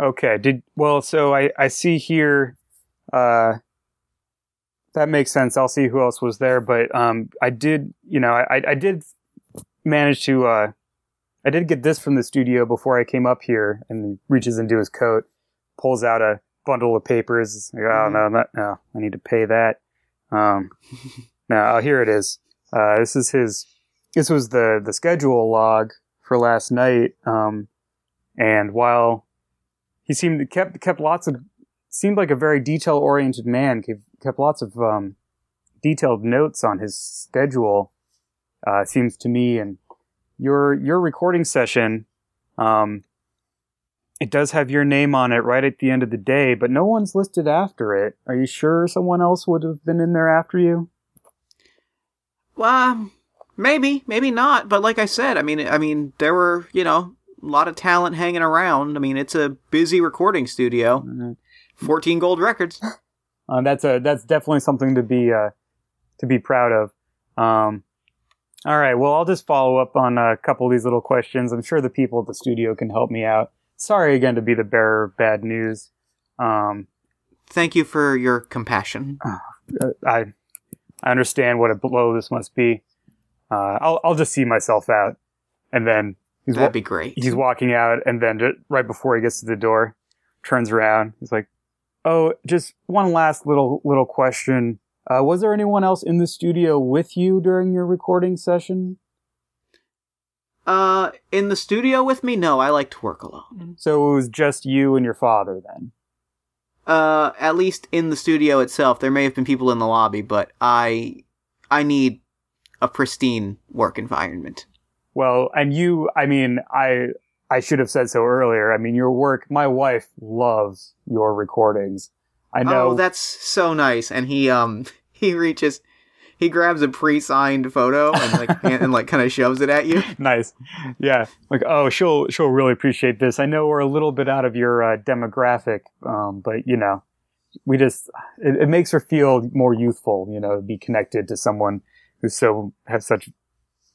Okay. Did well. So I I see here. Uh, that makes sense. I'll see who else was there, but um, I did. You know, I I did manage to. Uh, I did get this from the studio before I came up here, and reaches into his coat, pulls out a bundle of papers. Like, oh no, not, no, I need to pay that. Um, no, oh, here it is. Uh, this is his. This was the the schedule log for last night. Um, and while he seemed kept kept lots of seemed like a very detail oriented man. Kept, kept lots of um, detailed notes on his schedule. Uh, seems to me, and your your recording session, um, it does have your name on it right at the end of the day, but no one's listed after it. Are you sure someone else would have been in there after you? Well, maybe, maybe not. But like I said, I mean, I mean, there were you know lot of talent hanging around. I mean, it's a busy recording studio. Mhm. Fourteen gold records. Uh, that's a that's definitely something to be uh, to be proud of. Um, all right, well, I'll just follow up on a couple of these little questions. I'm sure the people at the studio can help me out. Sorry again to be the bearer of bad news. Um, Thank you for your compassion. uh, I I understand what a blow this must be. Uh, I'll I'll just see myself out, and then he's That'd be great. he's walking out, and then ju- right before he gets to the door, turns around. He's like, "Oh, just one last little little question. Uh, was there anyone else in the studio with you during your recording session? Uh, in the studio with me? No, I like to work alone. So it was just you and your father then." Uh, at least in the studio itself, there may have been people in the lobby, but I, I need a pristine work environment. Well, and you, I mean, I I should have said so earlier. I mean, your work. My wife loves your recordings. I know. Oh, that's so nice. And he, um, he reaches, he grabs a pre-signed photo and like, and, like kind of shoves it at you. nice. Yeah. Like, oh, she'll she'll really appreciate this. I know we're a little bit out of your uh, demographic, um, but you know, we just it, it makes her feel more youthful. You know, to be connected to someone who's so has such,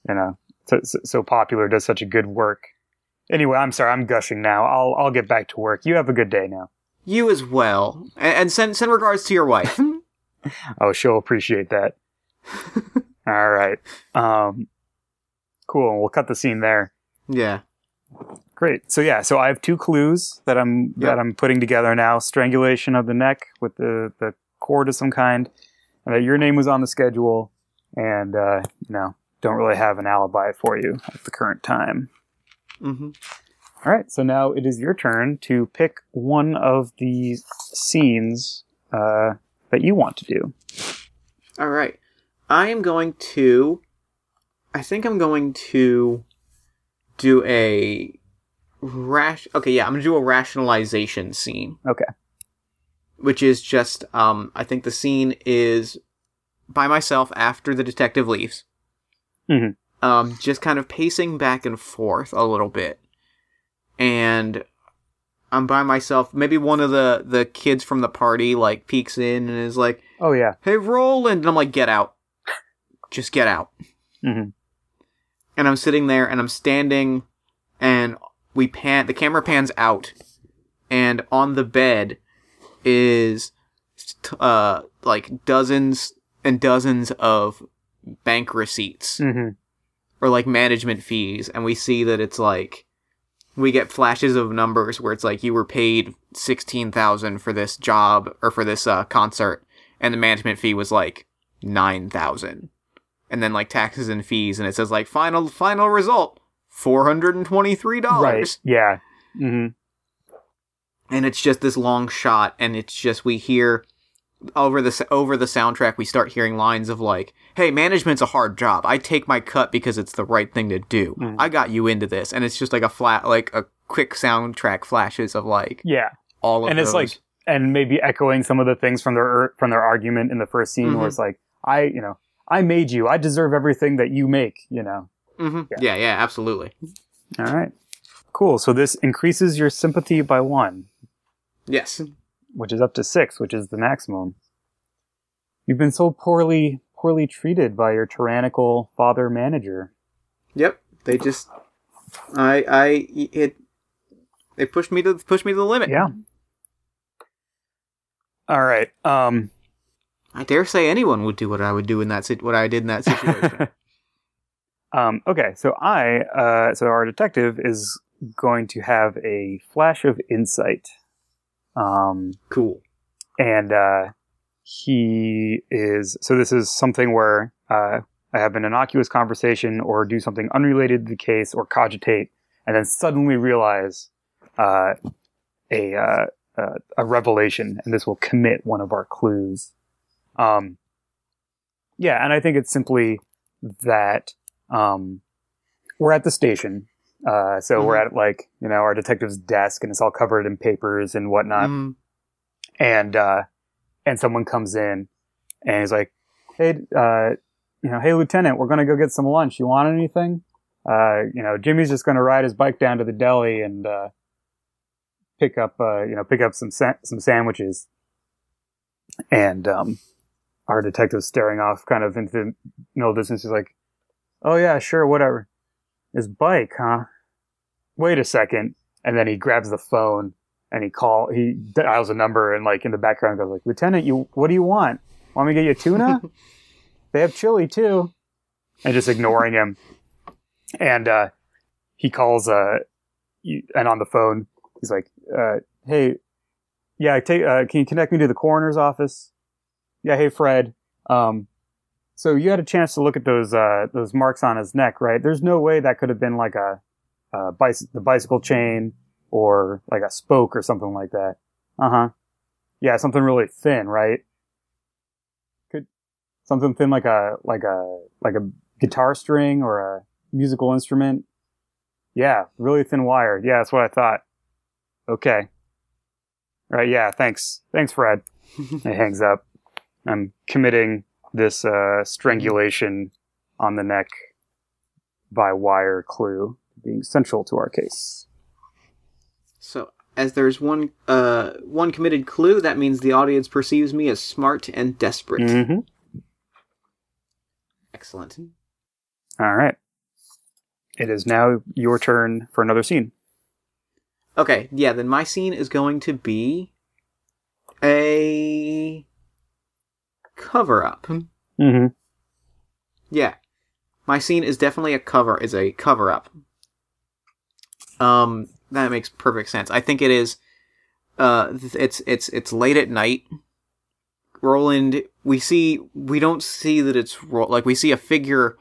you know, so, so- popular, does such a good work. Anyway, I'm sorry, I'm gushing now. I'll I'll get back to work. You have a good day now. You as well. And, and send, send regards to your wife. Oh, she'll appreciate that. All right. Um, cool. We'll cut the scene there. yeah. Great. So yeah, so I have two clues that I'm Yep. that I'm putting together now: strangulation of the neck with the the cord of some kind, and that your name was on the schedule, and uh, you know don't really have an alibi for you at the current time. hmm All right. So now it is your turn to pick one of the scenes uh, that you want to do. All right. I am going to. I think I'm going to do a rash. Okay, yeah, I'm gonna do a rationalization scene. Okay. Which is just, um, I think the scene is by myself after the detective leaves. Mhm. Um, just kind of pacing back and forth a little bit, and I'm by myself. Maybe one of the the kids from the party like peeks in and is like, Oh yeah. "Hey, Roland," and I'm like, "Get out, just get out." hmm and I'm sitting there and I'm standing and we pan the camera pans out and on the bed is uh like dozens and dozens of bank receipts hmm or like management fees and we see that it's like we get flashes of numbers where it's like you were paid 16,000 for this job or for this uh, concert and the management fee was like 9,000 and then like taxes and fees and it says like final final result $423 Right. Yeah. Mm-hmm. and it's just this long shot and it's just we hear over the over the soundtrack we start hearing lines of like hey management's a hard job i take my cut because it's the right thing to do Mhm. i got you into this and it's just like a flat like a quick soundtrack flashes of like Yeah. all of And it's those. like, and maybe echoing some of the things from their from their argument in the first scene, Mhm. where it's like, I, you know, I made you. I deserve everything that you make. You know. Mhm. yeah. yeah yeah absolutely All right. Cool. So this increases your sympathy by one, yes which is up to six, which is the maximum. You've been so poorly poorly treated by your tyrannical father manager. yep they just i i it they pushed me to push me to the limit Yeah. All right. Um. i dare say anyone would do what i would do in that what i did in that situation Um, okay, so I, uh, so our detective is going to have a flash of insight. Um, cool and, uh, he is, so this is something where, uh, I have an innocuous conversation or do something unrelated to the case or cogitate and then suddenly realize, uh, a, uh, uh, a revelation and this will commit one of our clues. Um, yeah, and I think it's simply that um, we're at the station. Uh, so we're at like you know our detective's desk, and it's all covered in papers and whatnot. Mm, And uh, and someone comes in, and he's like, "Hey, uh, you know, hey, Lieutenant, we're gonna go get some lunch. You want anything? Uh, you know, Jimmy's just gonna ride his bike down to the deli and uh, pick up, uh, you know, pick up some sa- some sandwiches." And um, our detective's staring off, kind of into the middle distance. He's like, "Oh yeah, sure, whatever." His bike, huh? Wait a second. And then he grabs the phone and he call he dials a number and like in the background goes like, Lieutenant, you what do you want? Want me to get you tuna? they have chili too. And just ignoring him. And uh he calls uh and on the phone he's like, uh, hey, yeah, take uh, can you connect me to the coroner's office? Yeah, hey Fred. Um so you had a chance to look at those uh those marks on his neck, right? There's no way that could have been like a uh, bicy- the bicycle chain or like a spoke or something like that. Uh huh. Yeah, something really thin, right? Could something thin like a like a like a guitar string or a musical instrument. Yeah, really thin wire. Yeah, that's what I thought. Okay. Right. Yeah. Thanks. Thanks, Fred. it hangs up. I'm committing this uh, strangulation on the neck by wire clue being central to our case. So, as there's one uh one committed clue, that means the audience perceives me as smart and desperate. Mm-hmm. Excellent. All right. It is now your turn for another scene. Okay, yeah, then my scene is going to be a cover up. Mm-hmm. Yeah. My scene is definitely a cover is a cover up. Um that makes perfect sense. I think it is uh it's it's it's late at night. Roland we see we don't see that it's like we see a figure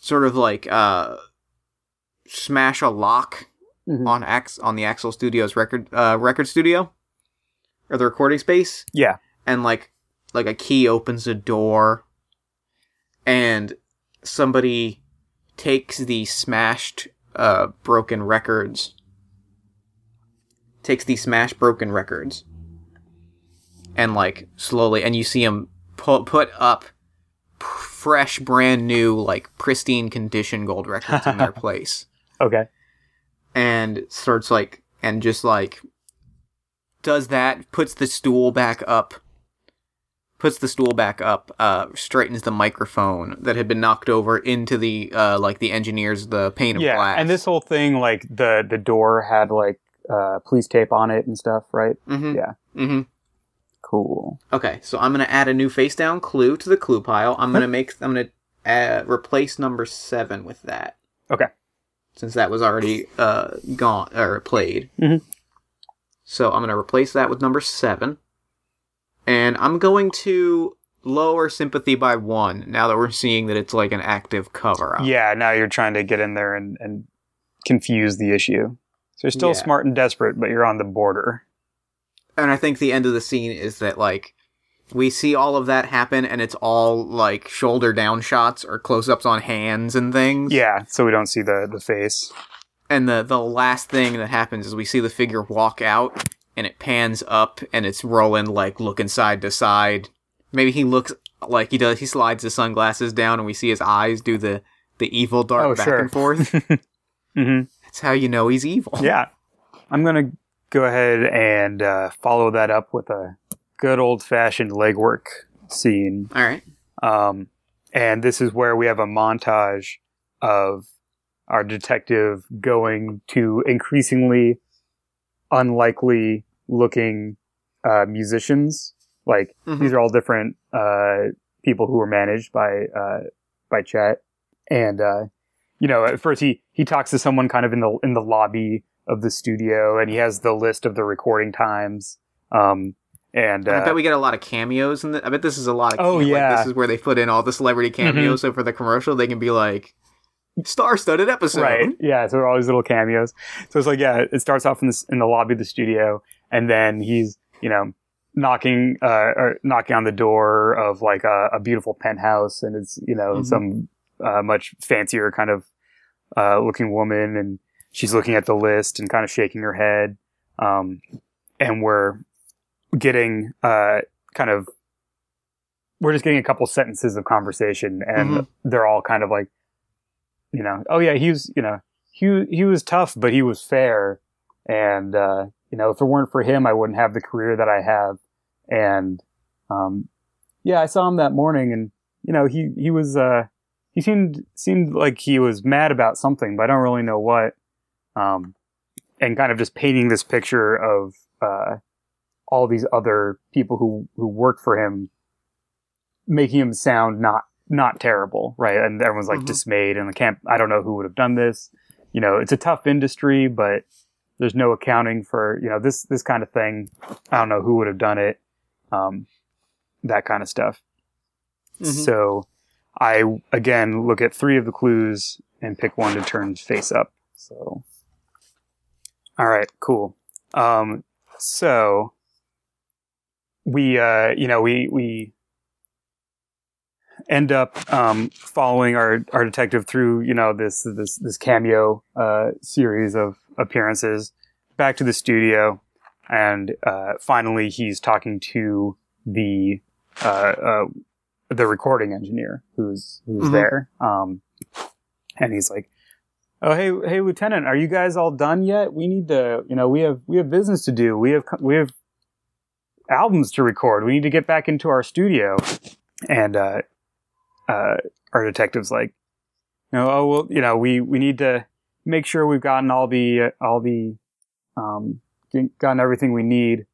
sort of like uh smash a lock Mhm. on Ax on the Axel Studios record uh record studio or the recording space Yeah. and like like a key opens a door and somebody takes the smashed uh broken records takes the smash broken records and like slowly and you see him put put up fresh brand new like pristine condition gold records in their place Okay. and starts like and just like does that puts the stool back up puts the stool back up uh straightens the microphone that had been knocked over into the uh like the engineers the pane of Yeah, glass and this whole thing, like the the door had like uh, police tape on it and stuff, right? mm-hmm. Yeah. mm-hmm Cool. okay so i'm gonna add a new face down clue to the clue pile i'm gonna make i'm gonna uh, replace number seven with that Okay. since that was already uh gone or played Mm-hmm. So I'm going to replace that with number seven. And I'm going to lower sympathy by one now that we're seeing that it's like an active cover up. Yeah, now you're trying to get in there and, and confuse the issue. So you're still Yeah. smart and desperate, but you're on the border. And I think the end of the scene is that like we see all of that happen and it's all like shoulder down shots or close ups on hands and things. Yeah, so we don't see the the face. And the the last thing that happens is we see the figure walk out and it pans up and it's rolling like looking side to side. Maybe he looks like he does he slides his sunglasses down and we see his eyes do the the evil dart Oh, back sure. and forth. hmm That's how you know he's evil. Yeah, I'm gonna go ahead and uh, follow that up with a good old fashioned legwork scene. All right. Um, and this is where we have a montage of our detective going to increasingly unlikely looking uh, musicians. Like Mhm. these are all different uh, people who were managed by uh, by Chet, and uh, you know, at first he he talks to someone kind of in the in the lobby of the studio, and he has the list of the recording times. Um, and I uh, bet we get a lot of cameos in the, I bet this is a lot of Oh, like, yeah. Mm-hmm. this is where they put in all the celebrity cameos so for the commercial they can be like star studded episode. Right. Yeah. So there are all these little cameos. So it's like, yeah, it starts off in this in the lobby of the studio, and then he's, you know, knocking uh or knocking on the door of like a, a beautiful penthouse, and it's you know Mhm. some uh, much fancier kind of uh, looking woman, and she's looking at the list and kind of shaking her head. Um, and we're getting uh kind of we're just getting a couple sentences of conversation, and Mhm. they're all kind of like you know, oh yeah, he was, you know, he he was tough, but he was fair, and uh, you know, if it weren't for him, I wouldn't have the career that I have, and um, yeah, I saw him that morning, and you know, he he was uh, he seemed seemed like he was mad about something, but I don't really know what, um, and kind of just painting this picture of uh, all these other people who who work for him, making him sound not not terrible, right? And everyone's like Mhm. dismayed, and I can't. I don't know who would have done this. You know, it's a tough industry, but there's no accounting for you know this this kind of thing. I don't know who would have done it. Um, that kind of stuff. Mhm. So I again look at three of the clues and pick one to turn face up. So all right, cool. Um, so we uh, you know we we end up um, following our our detective through you know this this this cameo uh, series of appearances back to the studio and uh, finally he's talking to the uh, uh, the recording engineer who's who's Mhm. there um, and he's like oh hey hey lieutenant are you guys all done yet? We need to you know we have we have business to do. We have we have albums to record. We need to get back into our studio. And uh uh our detectives like know oh well you know we we need to make sure we've gotten all the all the um gotten everything we need.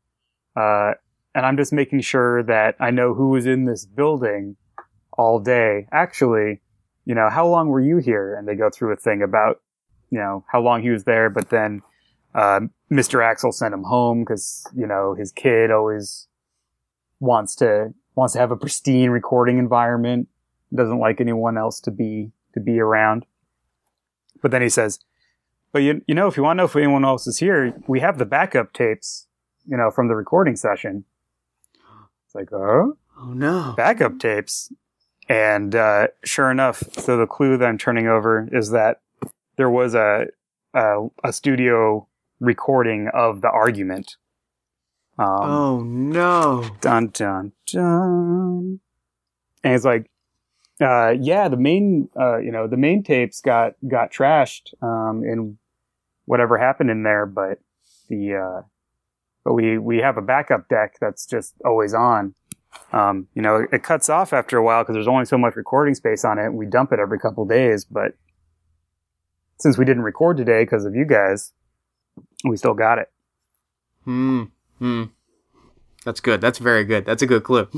Uh and i'm just making sure that i know who was in this building all day. Actually you know how long were you here? And they go through a thing about you know how long he was there but then uh, mr axel sent him home because you know his kid always wants to wants to have a pristine recording environment. Doesn't like anyone else to be to be around but then he says but you, you know if you want to know if anyone else is here we have the backup tapes you know from the recording session it's like oh Oh no. backup tapes. And uh, sure enough, so the clue that I'm turning over is that there was a a, a studio recording of the argument. Um, oh no. Dun dun dun. And it's like, uh, yeah, the main, uh, you know, the main tapes got got trashed um, in whatever happened in there, but the uh, but we we have a backup deck that's just always on. Um, you know, it, it cuts off after a while because there's only so much recording space on it. And we dump it every couple days, but since we didn't record today because of you guys, we still got it. Hmm. Hmm. That's good. That's very good. That's a good clue.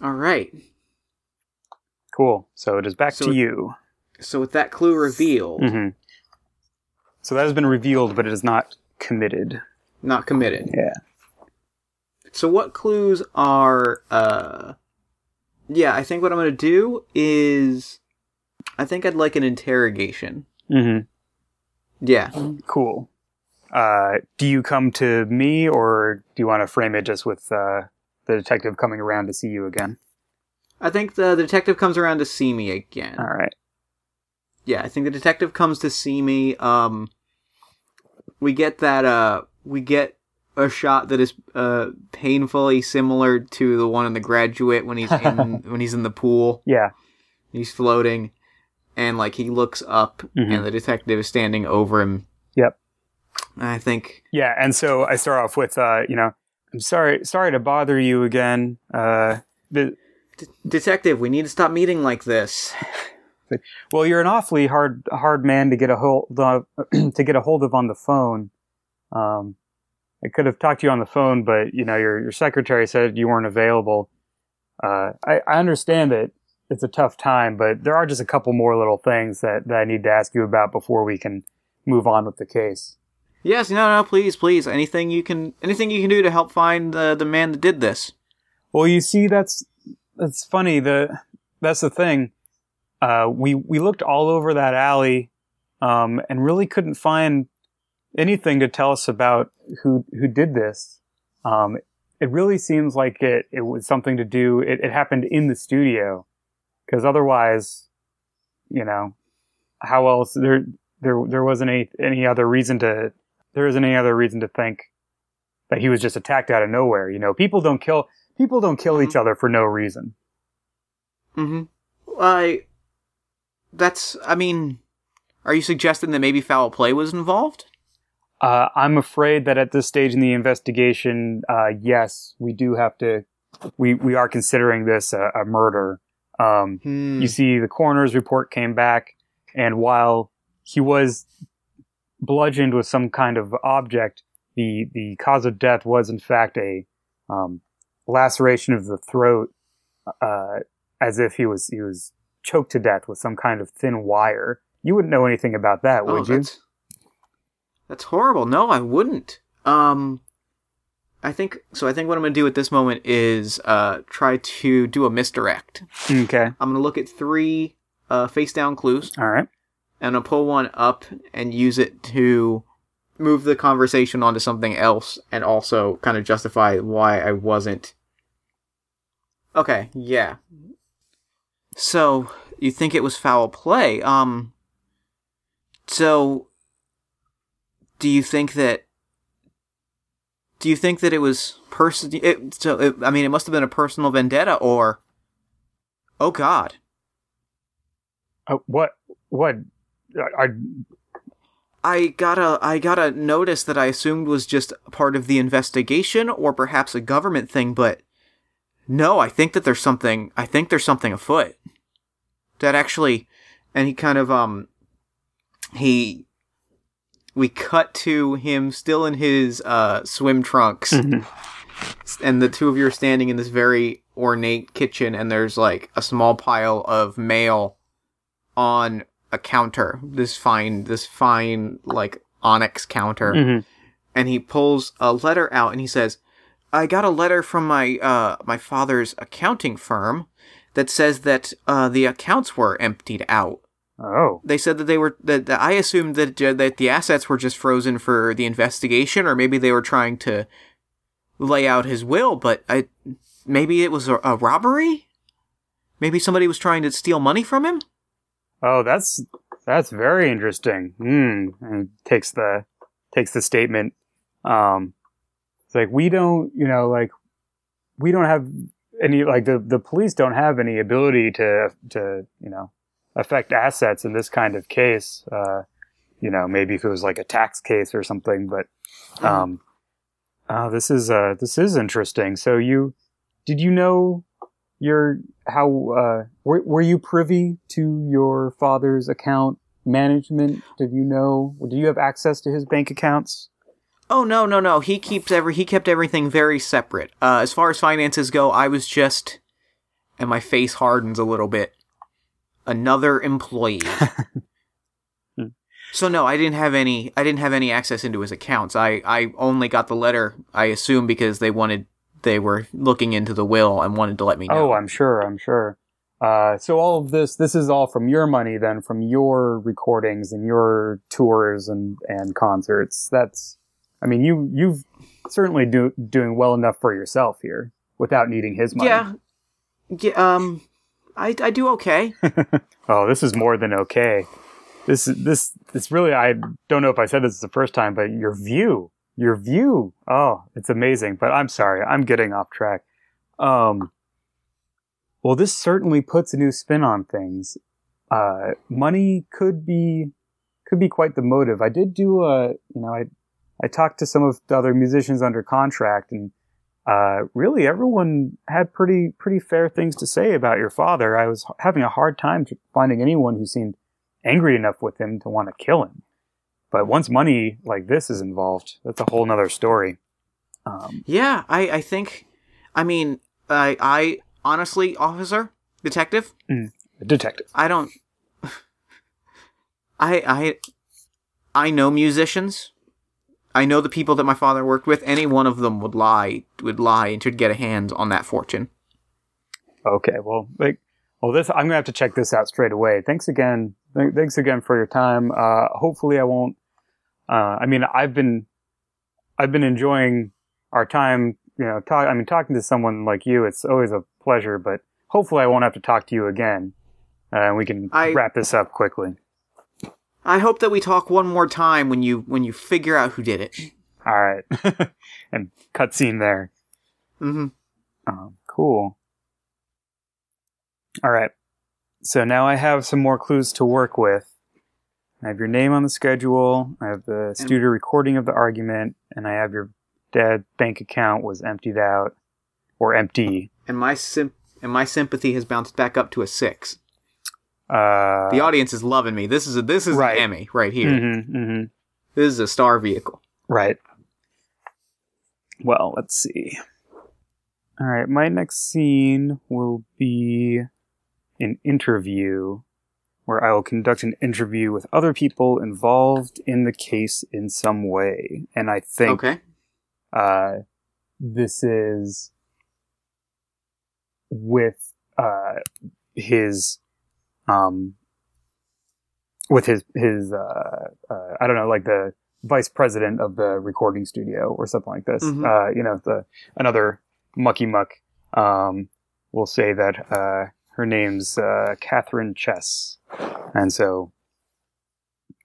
All right. Cool. So it is back So to it- you. So with that clue revealed, hmm So that has been revealed, but it is not committed. not committed. Yeah. So what clues are uh Yeah, I think what I'm going to do is I think I'd like an interrogation. hmm Yeah. Cool. Uh, do you come to me, or do you want to frame it just with uh, the detective coming around to see you again? I think the, the detective comes around to see me again. All right. Yeah, I think the detective comes to see me. Um, we get that. Uh, we get a shot that is uh painfully similar to the one in The Graduate when he's in when he's in the pool. Yeah. He's floating, and like he looks up, Mhm. and the detective is standing over him. Yep. I think Yeah. And so I start off with, uh, you know, I'm sorry, sorry to bother you again. Uh, the, D- detective, we need to stop meeting like this. well, you're an awfully hard, hard man to get a hold of, to get a hold of on the phone. Um, I could have talked to you on the phone, but you know, your your secretary said you weren't available. Uh, I, I understand that it's a tough time, but there are just a couple more little things that, that I need to ask you about before we can move on with the case. Yes, no, no, please, please. Anything you can, anything you can do to help find the the man that did this. Well, you see, that's that's funny. The that's the thing. Uh, we we looked all over that alley, um, and really couldn't find anything to tell us about who who did this. Um, it really seems like it it was something to do. It, it happened in the studio, because otherwise, you know, how else there there there wasn't any any other reason to there isn't any other reason to think that he was just attacked out of nowhere. You know, people don't kill people don't kill each other for no reason. Mm-hmm. I. That's. I mean, are you suggesting that maybe foul play was involved? Uh, I'm afraid that at this stage in the investigation, uh, yes, we do have to. We we are considering this a, a murder. Um, Hmm. You see, the coroner's report came back, and while he was bludgeoned with some kind of object, the the cause of death was in fact a um, laceration of the throat, uh, as if he was he was choked to death with some kind of thin wire. You wouldn't know anything about that, Oh, would you? that's that's horrible. No, I wouldn't. Um, I think so. I think what I'm going to do at this moment is uh try to do a misdirect. Okay, I'm going to look at three uh face down clues all right. and I'll pull one up and use it to move the conversation onto something else and also kind of justify why I wasn't. Okay, yeah. So, you think it was foul play? Um so do you think that do you think that it was person it, so it, I mean it must have been a personal vendetta or oh god. Uh, what what I, I got a I got a notice that I assumed was just part of the investigation or perhaps a government thing, but no, I think that there's something I think there's something afoot. That actually and he kind of um he we cut to him still in his uh swim trunks Mhm. and the two of you are standing in this very ornate kitchen and there's like a small pile of mail on a counter this fine this fine like onyx counter Mhm. and he pulls a letter out and he says i got a letter from my uh my father's accounting firm that says that uh the accounts were emptied out oh they said that they were that, that I assumed that uh, that the assets were just frozen for the investigation, or maybe they were trying to lay out his will. But I maybe it was a, a robbery. Maybe somebody was trying to steal money from him. Oh that's that's very interesting. Hmm. And takes the takes the statement. Um, it's like we don't, you know, like we don't have any, like the the police don't have any ability to to you know affect assets in this kind of case. Uh, you know, maybe if it was like a tax case or something, but um, uh, this is uh, this is interesting. So you did you know your how uh, were, were you privy to your father's account management? Did you know? Did you have access to his bank accounts? Oh no, no, no. He keeps every he kept everything very separate. Uh, as far as finances go, I was just, and my face hardens a little bit. Another employee. so no, I didn't have any. I didn't have any access into his accounts. I I only got the letter. I assume because they wanted they were looking into the will and wanted to let me know. Oh, I'm sure. I'm sure. Uh, so all of this, this is all from your money, then, from your recordings and your tours and and concerts. That's I mean, you you've certainly do doing well enough for yourself here without needing his money. Yeah. Yeah. Um, I I do okay. oh, this is more than okay. This this this really I don't know if I said this the first time, but your view, your view. Oh, it's amazing. But I'm sorry, I'm getting off track. Um. Well, this certainly puts a new spin on things. Uh, money could be could be quite the motive. I did do a, you know, I I talked to some of the other musicians under contract, and uh, really everyone had pretty pretty fair things to say about your father. I was having a hard time finding anyone who seemed angry enough with him to want to kill him. But once money like this is involved, that's a whole nother story. Um, yeah, I, I think, I mean, I, I honestly, officer, detective, mm, detective. I don't. I I I know musicians. I know the people that my father worked with. Any one of them would lie, would lie, and to get a hand on that fortune. Okay, well, like, well, this I'm gonna have to check this out straight away. Thanks again. Th- thanks again for your time. Uh, hopefully, I won't. Uh, I mean, I've been, I've been enjoying our time. You know, talk. I mean, talking to someone like you, it's always a pleasure. But hopefully, I won't have to talk to you again, uh, and we can I, wrap this up quickly. I hope that we talk one more time when you when you figure out who did it. All right, and cutscene there. Mm-hmm. Um, cool. All right. So now I have some more clues to work with. I have your name on the schedule. I have the studio recording of the argument, and I have your dead bank account was emptied out or empty. And my sim- and my sympathy has bounced back up to a six. Uh, the audience is loving me. This is a this is right. an Emmy right here. Mm-hmm, mm-hmm. This is a star vehicle. Right. Well, let's see. All right, my next scene will be an interview where I will conduct an interview with other people involved in the case in some way. And I think okay. uh, this is with uh, his um, with his his uh, uh, I don't know, like the vice president of the recording studio or something like this. Mm-hmm. Uh, you know, the another mucky muck. Um, will say that uh, her name's uh, Catherine Chess, and so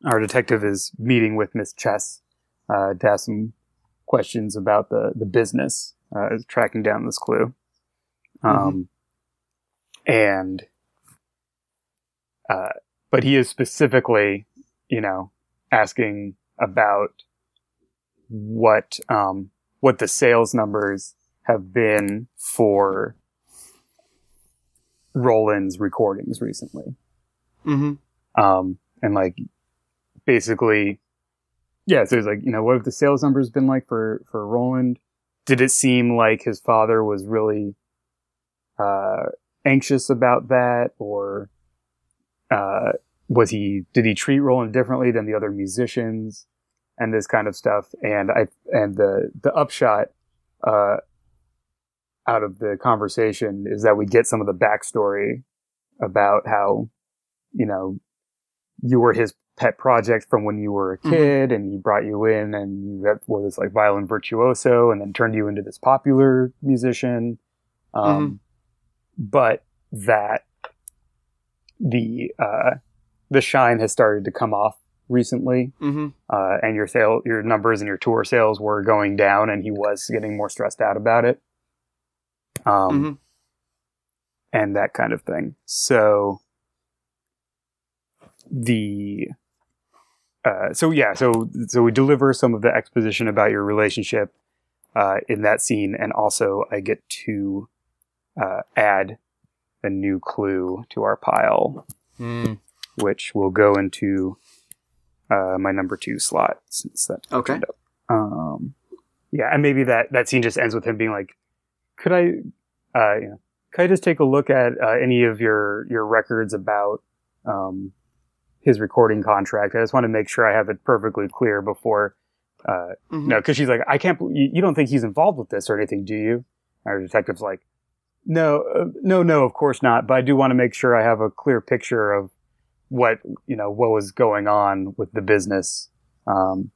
our detective is meeting with Miss Chess uh, to ask some questions about the the business, uh, tracking down this clue. Mm-hmm. Um, and uh, but he is specifically, you know, asking about what um, what the sales numbers have been for Roland's recordings recently. Mm-hmm. Um, and like basically, yeah. So it's like you know, what have the sales numbers been like for for Roland? Did it seem like his father was really uh, anxious about that, or uh, was he did he treat Roland differently than the other musicians and this kind of stuff and I and the the upshot uh, out of the conversation is that we get some of the backstory about how you know you were his pet project from when you were a mm-hmm. kid mm-hmm. and he brought you in and you were this like violin virtuoso and then turned you into this popular musician um, mm-hmm. but that the uh, the shine has started to come off recently, Mm-hmm. uh, and your sale, your numbers and your tour sales were going down, and he was getting more stressed out about it, um, Mm-hmm. and that kind of thing. So the uh, so yeah, so so we deliver some of the exposition about your relationship uh, in that scene, and also I get to uh, add a new clue to our pile, Mm. which will go into uh, my number two slot since that Okay. Um, yeah, and maybe that that scene just ends with him being like, "Could I, uh, you know, could I just take a look at uh, any of your your records about um, his recording contract? I just want to make sure I have it perfectly clear before." Uh, Mhm. no, because she's like, I can't. You, you don't think he's involved with this or anything, do you? Our detective's like, No, uh, no, no, of course not. But I do want to make sure I have a clear picture of what you know what was going on with the business um,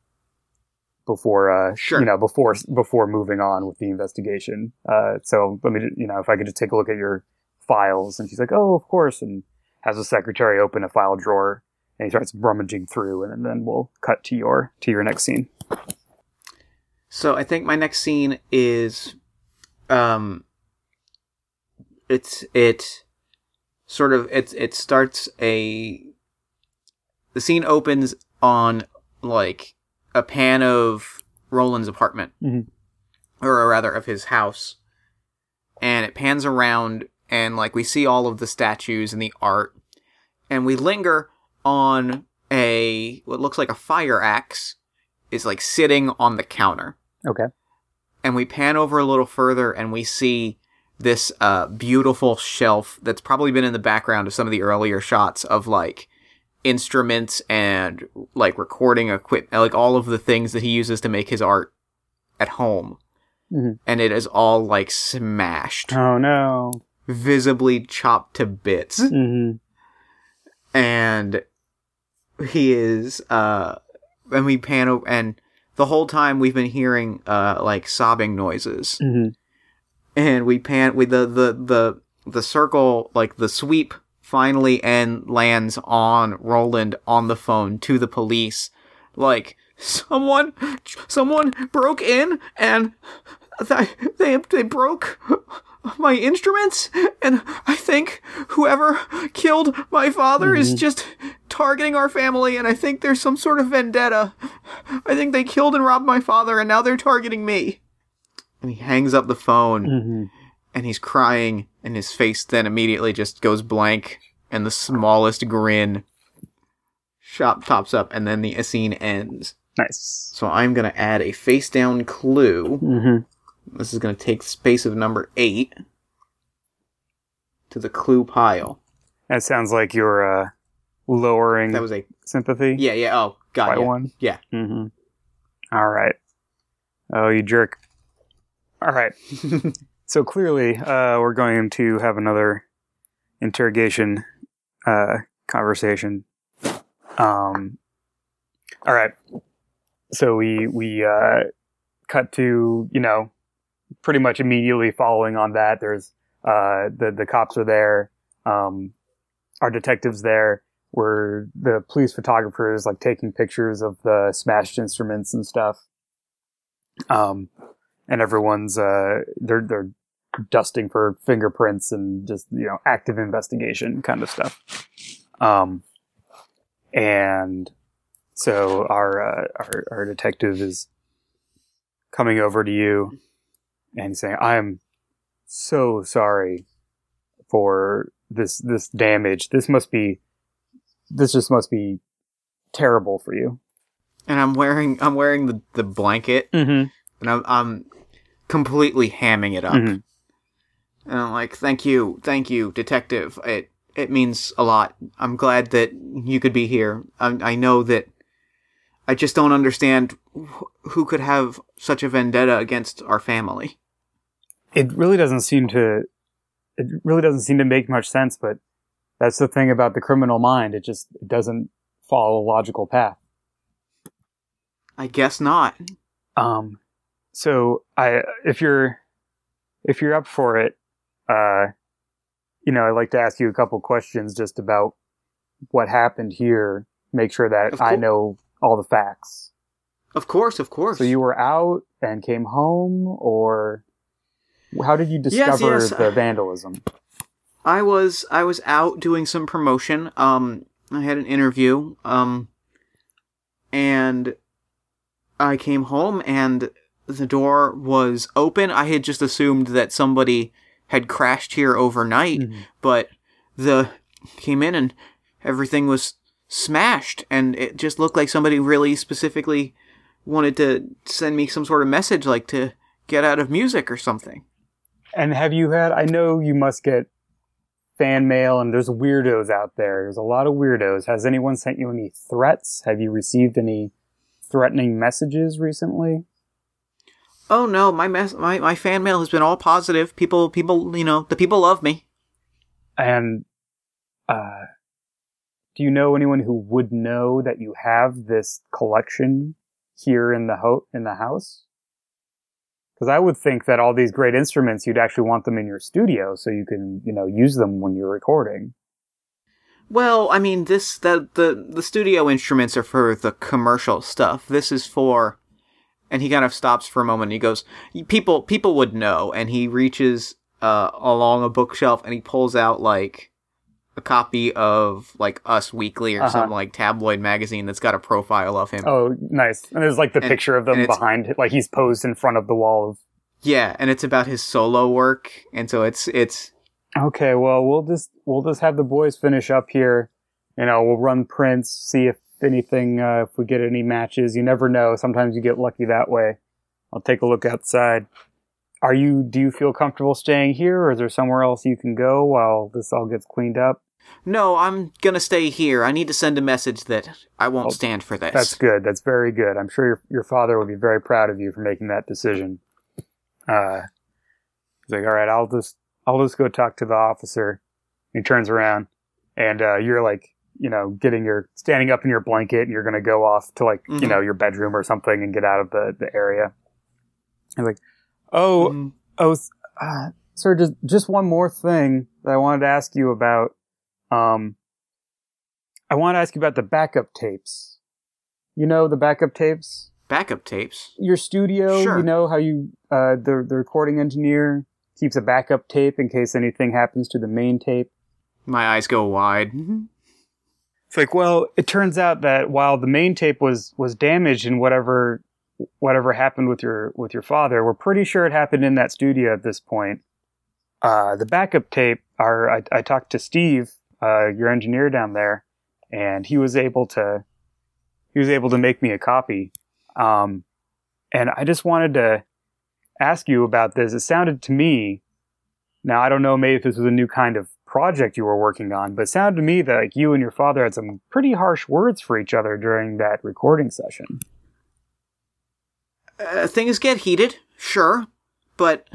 before, uh, Sure. you know, before before moving on with the investigation. Uh, so let me, you know, if I could just take a look at your files, and she's like, Oh, of course, and has the secretary open a file drawer. And he starts rummaging through, and then we'll cut to your to your next scene. So I think my next scene is, um, it's it sort of it it starts a the scene opens on like a pan of Roland's apartment, Mhm. or rather of his house, and it pans around and like we see all of the statues and the art, and we linger on a what looks like a fire axe is like sitting on the counter Okay. and we pan over a little further and we see this uh, beautiful shelf that's probably been in the background of some of the earlier shots of like instruments and like recording equipment like all of the things that he uses to make his art at home. Mhm. and it is all like smashed. Oh no. visibly chopped to bits. Hmm and he is uh and we pan over and the whole time we've been hearing uh like sobbing noises. Hmm and we pan with the the the the circle like the sweep finally and lands on Roland on the phone to the police. Like someone someone broke in and th- they they broke my instruments? And I think whoever killed my father is Mhm. just targeting our family and I think there's some sort of vendetta. I think they killed and robbed my father and now they're targeting me. And he hangs up the phone. Hmm and he's crying and his face then immediately just goes blank and the smallest grin shop tops up and then the scene ends Nice. so i'm going to add a face down clue hmm this is going to take space of number eight to the clue pile That sounds like you're uh, lowering that was a sympathy yeah yeah oh got yeah. one. yeah hmm All right. Oh, you jerk. All right. so clearly, uh, we're going to have another interrogation uh, conversation. Um. All right. So we we uh, cut to you know pretty much immediately following on that. There's uh, the the cops are there. Um, our detectives there were the police photographers like taking pictures of the smashed instruments and stuff. Um, and everyone's uh, they're they're dusting for fingerprints and just you know active investigation kind of stuff. Um, and so our uh, our our detective is coming over to you and saying, "I am so sorry for this this damage. This must be this just must be terrible for you." and i'm wearing i'm wearing the, the blanket Mm-hmm. and I'm, I'm completely hamming it up Mhm. And I'm like, thank you, thank you, detective. It it means a lot. I'm glad that you could be here. I, I know that I just don't understand wh- who could have such a vendetta against our family. It really doesn't seem to. It really doesn't seem to make much sense, but that's the thing about the criminal mind. It just it doesn't follow a logical path. I guess not. Um, so I, if you're, if you're up for it, uh, you know, I'd like to ask you a couple questions just about what happened here make sure that I know all the facts. Of course, of course. So you were out and came home, or how did you Yes, discover yes. the vandalism? I was I was out doing some promotion. Um, I had an interview. Um, and I came home and the door was open. I had just assumed that somebody had crashed here overnight, Mhm. but the came in and everything was smashed, and it just looked like somebody really specifically wanted to send me some sort of message, like to get out of music or something. And have you had? I know you must get fan mail, and there's weirdos out there. There's a lot of weirdos. Has anyone sent you any threats? Have you received any threatening messages recently? Oh no, my mess, my my fan mail has been all positive. People, people, you know, the people love me. And uh, do you know anyone who would know that you have this collection here in the ho- in the house? Because I would think that all these great instruments, you'd actually want them in your studio so you can, you know, use them when you're recording. Well, I mean, this the the the studio instruments are for the commercial stuff. This is for, and he kind of stops for a moment. And he goes, "People, people would know." And he reaches uh along a bookshelf and he pulls out like a copy of like Us Weekly or Uh-huh. some like tabloid magazine that's got a profile of him. Oh, nice! And there's like the And- picture of them behind, like he's posed in front of the wall of Yeah, and it's about his solo work, and so it's it's Okay, well, we'll just we'll just have the boys finish up here. You know, we'll run prints, see if anything, uh, if we get any matches. You never know. Sometimes you get lucky that way. I'll take a look outside. Are you? Do you feel comfortable staying here, or is there somewhere else you can go while this all gets cleaned up? No, I'm gonna stay here. I need to send a message that I won't Oh, stand for this. That's good. That's very good. I'm sure your your father will be very proud of you for making that decision. Uh, he's like, all right, I'll just I'll just go talk to the officer. He turns around, and uh, you're like, you know, getting your standing up in your blanket, and you're gonna go off to like, you Mhm. know, your bedroom or something, and get out of the the area. He's like, oh, Mm, Oh, uh, sir, just just one more thing that I wanted to ask you about. Um, I want to ask you about the backup tapes. You know the backup tapes. backup tapes. Your studio. Sure. You know how you uh, the the recording engineer keeps a backup tape in case anything happens to the main tape. My eyes go wide. It's like, well, it turns out that while the main tape was was damaged in whatever whatever happened with your with your father, we're pretty sure it happened in that studio at this point. Uh, the backup tape, our I, I talked to Steve, uh, your engineer down there, and he was able to he was able to make me a copy. Um, and I just wanted to ask you about this. It sounded to me now I don't know maybe if this was a new kind of project you were working on, but it sounded to me that like you and your father had some pretty harsh words for each other during that recording session. Uh, things get heated, sure, but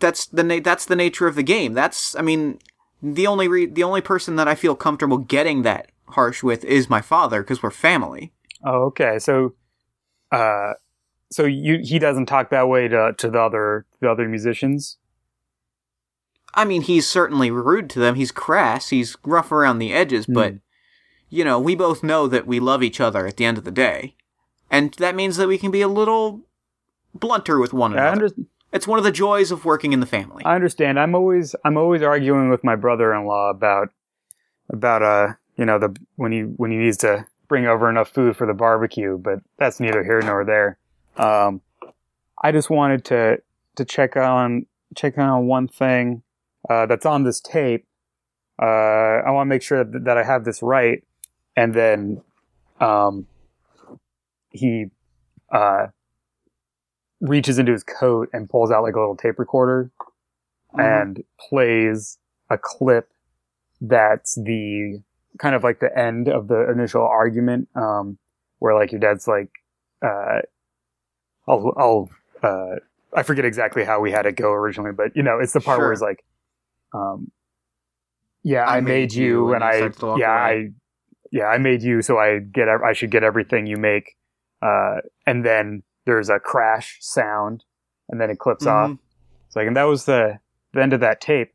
that's the na- that's the nature of the game. That's I mean, the only re- the only person that I feel comfortable getting that harsh with is my father because we're family. Oh, okay. So, uh, so you he doesn't talk that way to to the other the other musicians. I mean, he's certainly rude to them. He's crass. He's rough around the edges, but Hmm. you know, we both know that we love each other at the end of the day, and that means that we can be a little blunter with one another. It's one of the joys of working in the family. I understand. I'm always I'm always arguing with my brother-in-law about about uh you know the when he when he needs to bring over enough food for the barbecue, but that's neither here nor there. Um, I just wanted to to check on check on one thing uh, that's on this tape. Uh, I want to make sure that, that I have this right, and then um, he uh, reaches into his coat and pulls out like a little tape recorder Mhm. and plays a clip that's the kind of like the end of the initial argument um, where like your dad's like uh, I'll I'll uh, I forget exactly how we had it go originally but you know it's the part Sure. where it's like um, yeah I I, made made, you, and I starts to walk yeah away. I yeah I made you so I get I should get everything you make uh, and then there's a crash sound and then it clips off Mhm. it's like, and that was the, the end of that tape.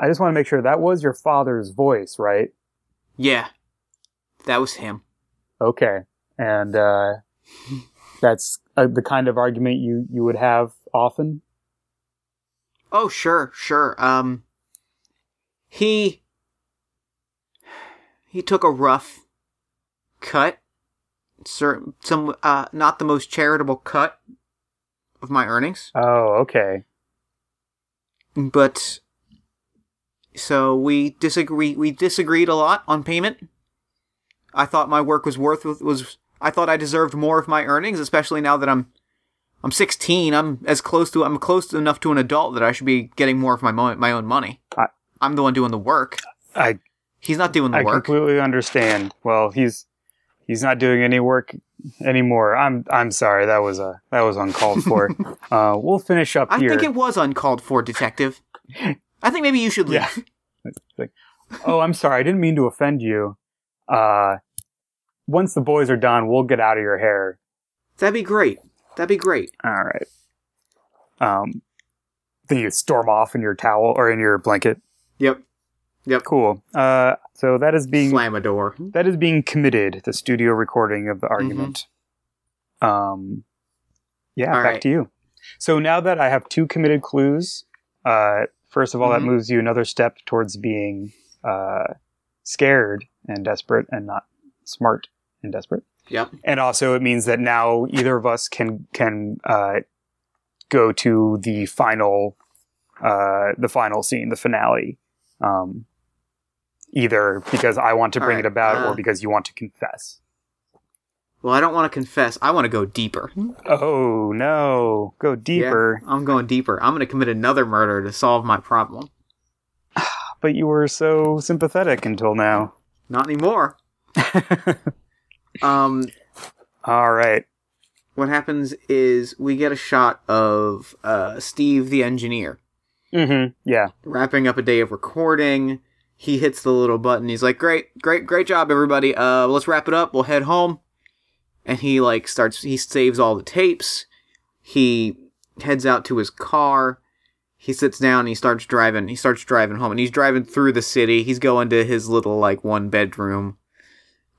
I just want to make sure that was your father's voice, right? Yeah. That was him. Okay, and uh, that's uh, the kind of argument you you would have often. Oh, sure, sure. Um, he he took a rough cut, cer- some uh, not the most charitable cut of my earnings, Oh, okay. but so we disagree. We disagreed a lot on payment. I thought my work was worth was. I thought I deserved more of my earnings, especially now that I'm I'm 16. I'm as close to I'm close enough to an adult that I should be getting more of my mo- my own money. I- I'm the one doing the work. I He's not doing the I work. I completely understand. Well, he's he's not doing any work anymore. I'm I'm sorry. That was a that was uncalled for. uh, we'll finish up I here. think it was uncalled for, detective. I think maybe you should leave. Yeah. Oh, I'm sorry. I didn't mean to offend you. Uh, once the boys are done, we'll get out of your hair. That'd be great. That'd be great. All right. Um, then you storm off in your towel or in your blanket. Yep. Yep. Cool. Uh, so that is being Slam a door. that is being committed. The studio recording of the Mm-hmm. argument. Um, yeah, All back right. to you. So now that I have two committed clues, uh, first of all, Mhm. that moves you another step towards being uh, scared and desperate, and not smart and desperate. Yep. And also, it means that now either of us can can uh, go to the final, uh, the final scene, the finale. Um, either because I want to bring right, it about, uh, or because you want to confess. Well, I don't want to confess. I want to go deeper. Oh no, go deeper. Yeah, I'm going deeper. I'm going to commit another murder to solve my problem. But you were so sympathetic until now. Not anymore. Um, All right. what happens is we get a shot of uh, Steve the engineer Mm-hmm. Yeah. wrapping up a day of recording. He hits the little button. He's like, "Great, great, great job, everybody. Uh, let's wrap it up. We'll head home." And he like starts. He saves all the tapes. He heads out to his car. He sits down. And he starts driving. He starts driving home, and he's driving through the city. He's going to his little like one bedroom,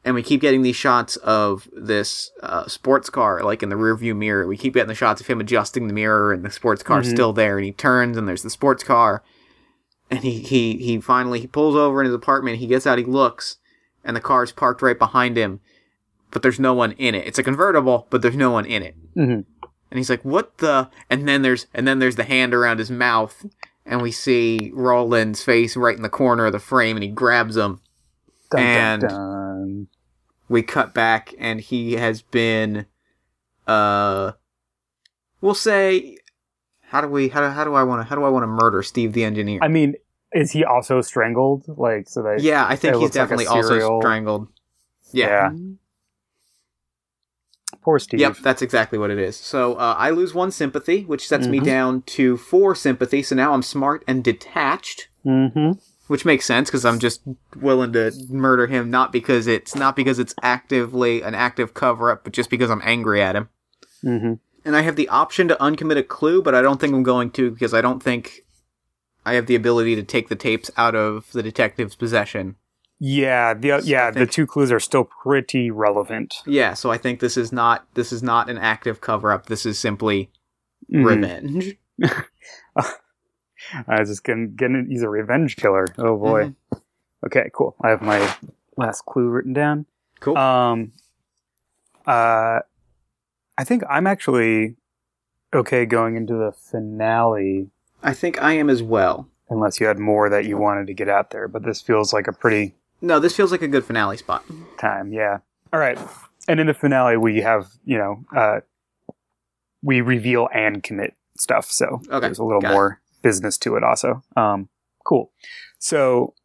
and we keep getting these shots of this uh, sports car like in the rearview mirror. We keep getting the shots of him adjusting the mirror, and the sports car Mhm. still there. And he turns, and there's the sports car and he, he he finally he pulls over in his apartment he gets out he looks and the car's parked right behind him but there's no one in it it's a convertible but there's no one in it Mm-hmm. and he's like what the and then there's and then there's the hand around his mouth and we see roland's face right in the corner of the frame and he grabs him Dun, And- dun, dun. We cut back and he has been uh we'll say how do we how do, how do i want to how do i want to murder steve the engineer I mean, is he also strangled? Like, so that Yeah, I think he's looks like definitely also strangled. Yeah. Yeah. poor Steve. Yep, that's exactly what it is. So uh, I lose one sympathy, which sets me Mhm. down to four sympathy. So now I'm smart and detached, Mm-hmm. Which makes sense because I'm just willing to murder him, not because it's not because it's actively an active cover up, but just because I'm angry at him. Mm-hmm. And I have the option to uncommit a clue, but I don't think I'm going to because I don't think I have the ability to take the tapes out of the detective's possession. Yeah, the yeah, the two clues are still pretty relevant. Yeah, so I think this is not this is not an active cover up. This is simply Mhm. revenge. I was just gonna, gonna he's a revenge killer. Oh boy. Mm-hmm. Okay, cool. I have my last clue written down. Cool. Um uh I think I'm actually okay going into the finale I think I am as well. unless you had more that you wanted to get out there, but this feels like a pretty No, this feels like a good finale spot. time. Yeah. All right. And in the finale, we have, you know, uh, we reveal and commit stuff. So Okay, there's a little got more business to it also. Um, cool. So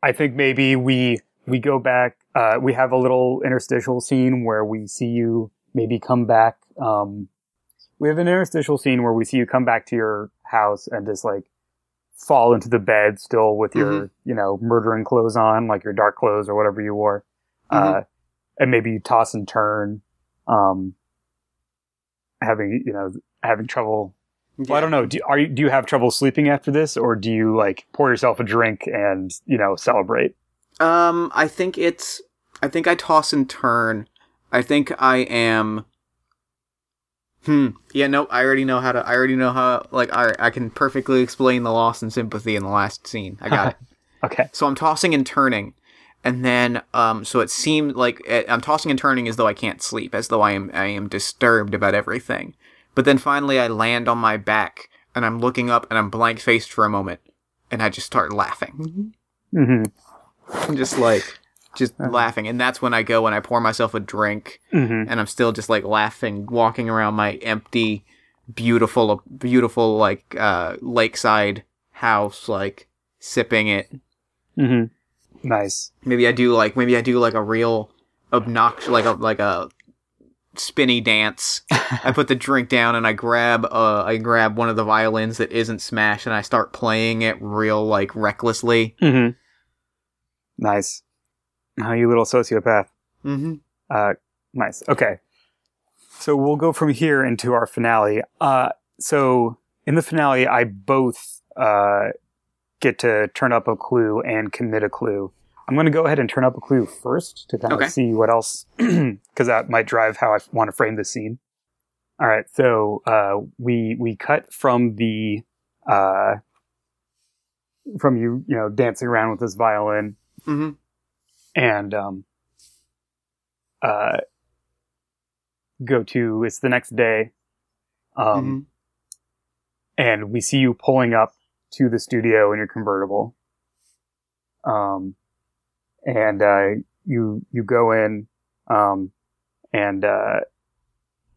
I think maybe we, we go back, uh, we have a little interstitial scene where we see you maybe come back. Um, we have an interstitial scene where we see you come back to your house and just like fall into the bed still with your, Mm-hmm. you know, murdering clothes on, like your dark clothes or whatever you wore. Mm-hmm. Uh, and maybe you toss and turn, um, having, you know, having trouble. Well, I don't know. Do, are you, do you have trouble sleeping after this or do you like pour yourself a drink and, you know, celebrate? Um, I think it's. I think I toss and turn. I think I am. Hmm. Yeah. No. I already know how to. I already know how. Like, I I can perfectly explain the loss and sympathy in the last scene. I got it. Okay. So I'm tossing and turning, and then um. So it seemed like eh, I'm tossing and turning as though I can't sleep, as though I am I am disturbed about everything. But then finally I land on my back and I'm looking up and I'm blank faced for a moment, and I just start laughing. hmm I'm just like just laughing. And that's when i go and i pour myself a drink hmm and i'm still just like laughing walking around my empty beautiful beautiful like uh lakeside house like sipping it. Hmm Nice. maybe i do like maybe i do like a real obnoxious like a like a spinny dance i put the drink down and i grab uh i grab one of the violins that isn't smashed and i start playing it real like recklessly hmm Nice. Oh, you little sociopath. mm-hmm Uh, nice. Okay. So we'll go from here into our finale. Uh, so in the finale, I both uh, get to turn up a clue and commit a clue. I'm going to go ahead and turn up a clue first to kind Okay. of see what else, because that might drive how I want to frame the scene. All right. So uh, we we cut from the uh, from you you know dancing around with this violin mm-hmm and um, uh, go to it's the next day, um, Mm-hmm. and we see you pulling up to the studio in your convertible, um, and uh, you you go in, um, and uh,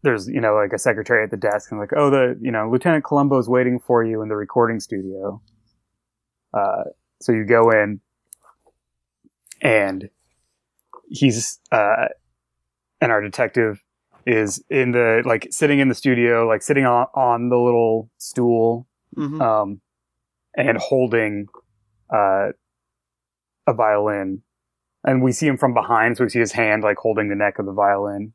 there's you know like a secretary at the desk and like oh the you know Lieutenant Columbo's waiting for you in the recording studio. Uh, so you go in, and he's uh, and our detective is in the like sitting in the studio, like sitting on on the little stool, Mm-hmm. um, and holding uh, a violin. And we see him from behind, so we see his hand like holding the neck of the violin.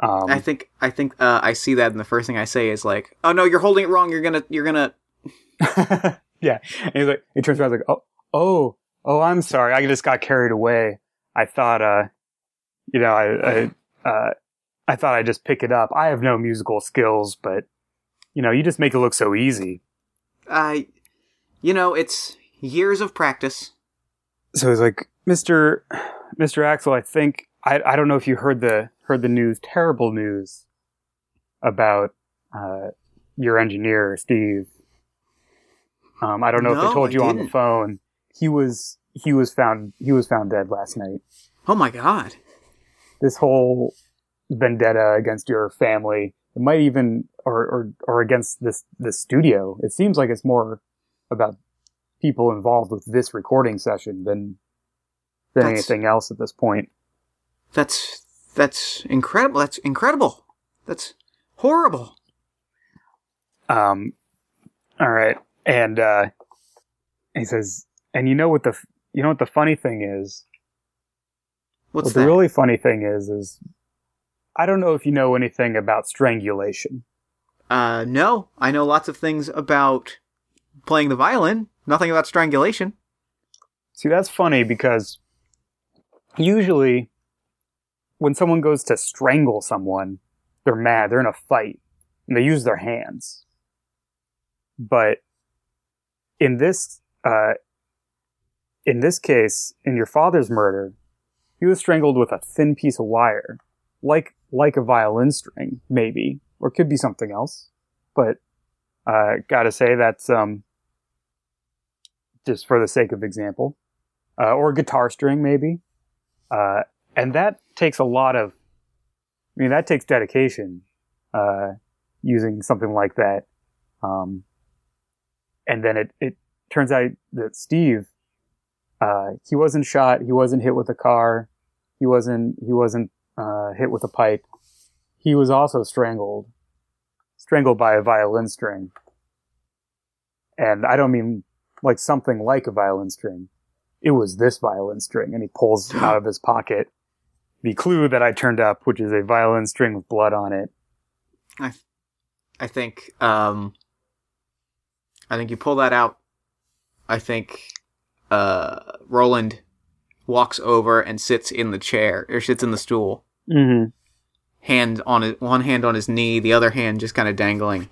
Um, I think I think uh, I see that, and the first thing I say is like, "Oh no, you're holding it wrong. You're gonna you're gonna." yeah. And he's like, he turns around, like, oh, oh, oh, I'm sorry. I just got carried away. I thought, uh, you know, I, I, uh, I thought I'd just pick it up. I have no musical skills, but, you know, you just make it look so easy. I, you know, it's years of practice. So he's like, Mr. Mr. Axel, I think, I, I don't know if you heard the, heard the news, terrible news about, uh, your engineer, Steve. Um, I don't know if No, they told I you on the phone. He was he was found he was found dead last night. Oh my god! This whole vendetta against your family, it might even or or, or against this this studio. It seems like it's more about people involved with this recording session than than That's- anything else at this point. That's that's incredible. That's incredible. That's horrible. Um, all right, and uh, he says, and you know what the you know what the funny thing is? What's what that? the really funny thing is is I don't know if you know anything about strangulation. uh, no, I know lots of things about playing the violin. Nothing about strangulation. See, that's funny because usually when someone goes to strangle someone, they're mad, they're in a fight, and they use their hands. But in this uh, in this case, in your father's murder, he was strangled with a thin piece of wire, like like a violin string, maybe, or could be something else. But uh, gotta say that's um, just for the sake of example, uh, or guitar string, maybe. Uh, and that takes a lot of, I mean, that takes dedication, uh, using something like that. Um, and then it, it turns out that Steve, uh, he wasn't shot, he wasn't hit with a car, he wasn't, he wasn't, uh, hit with a pipe. He was also strangled, strangled by a violin string. And I don't mean like something like a violin string. It was this violin string, and he pulls out of his pocket the clue that I turned up, which is a violin string with blood on it. I I think um I think you pull that out. I think uh Roland walks over and sits in the chair or sits in the stool, Mm-hmm. hand on his one hand on his knee, the other hand just kind of dangling.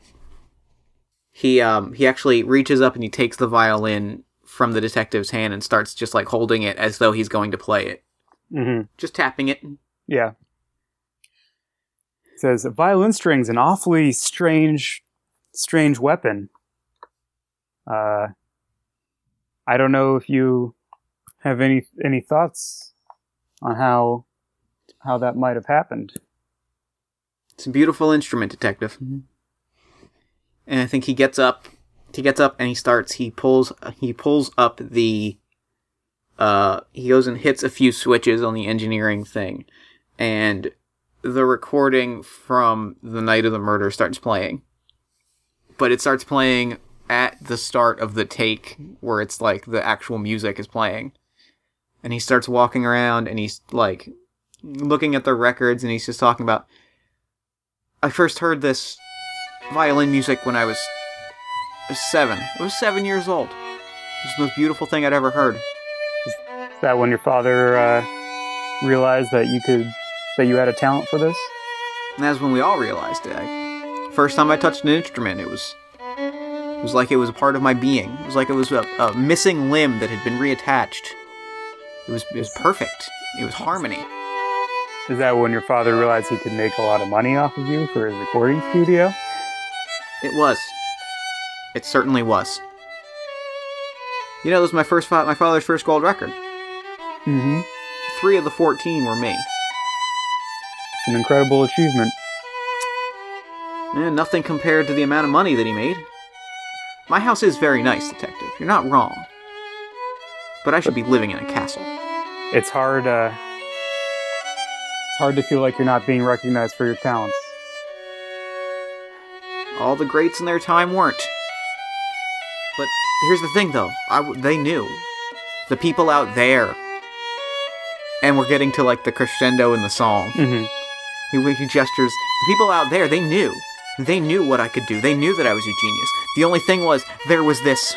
He um he actually reaches up and he takes the violin from the detective's hand and starts just like holding it as though he's going to play it, Mm-hmm. just tapping it. Yeah. It says a violin string's an awfully strange, strange weapon. Uh, I don't know if you have any any thoughts on how how that might have happened. It's a beautiful instrument, detective. And I think he gets up. He gets up and he starts. He pulls. He pulls up the. Uh, he goes and hits a few switches on the engineering thing, and the recording from the night of the murder starts playing. But it starts playing at the start of the take, where it's like the actual music is playing, and he starts walking around and he's like looking at the records and he's just talking about I first heard this violin music when I was seven. I was seven years old. It was the most beautiful thing I'd ever heard. Is that when your father uh, realized that you could that you had a talent for this? And that's when we all realized it. I, first time I touched an instrument, it was it was like it was a part of my being. It was like it was a, a missing limb that had been reattached. It was it was perfect. It was harmony. Is that when your father realized he could make a lot of money off of you for his recording studio? It was. It certainly was. You know, it was my first my father's first gold record. Mm-hmm. Three of the fourteen were me. It's an incredible achievement. And nothing compared to the amount of money that he made. My house is very nice, detective. You're not wrong. But I should be living in a castle. It's hard. Uh, it's hard to feel like you're not being recognized for your talents. All the greats in their time weren't. But here's the thing, though. I they knew. The people out there. And we're getting to like the crescendo in the song. Mm-hmm. He, he gestures. The people out there, they knew. They knew what I could do. They knew that I was a genius. The only thing was, there was this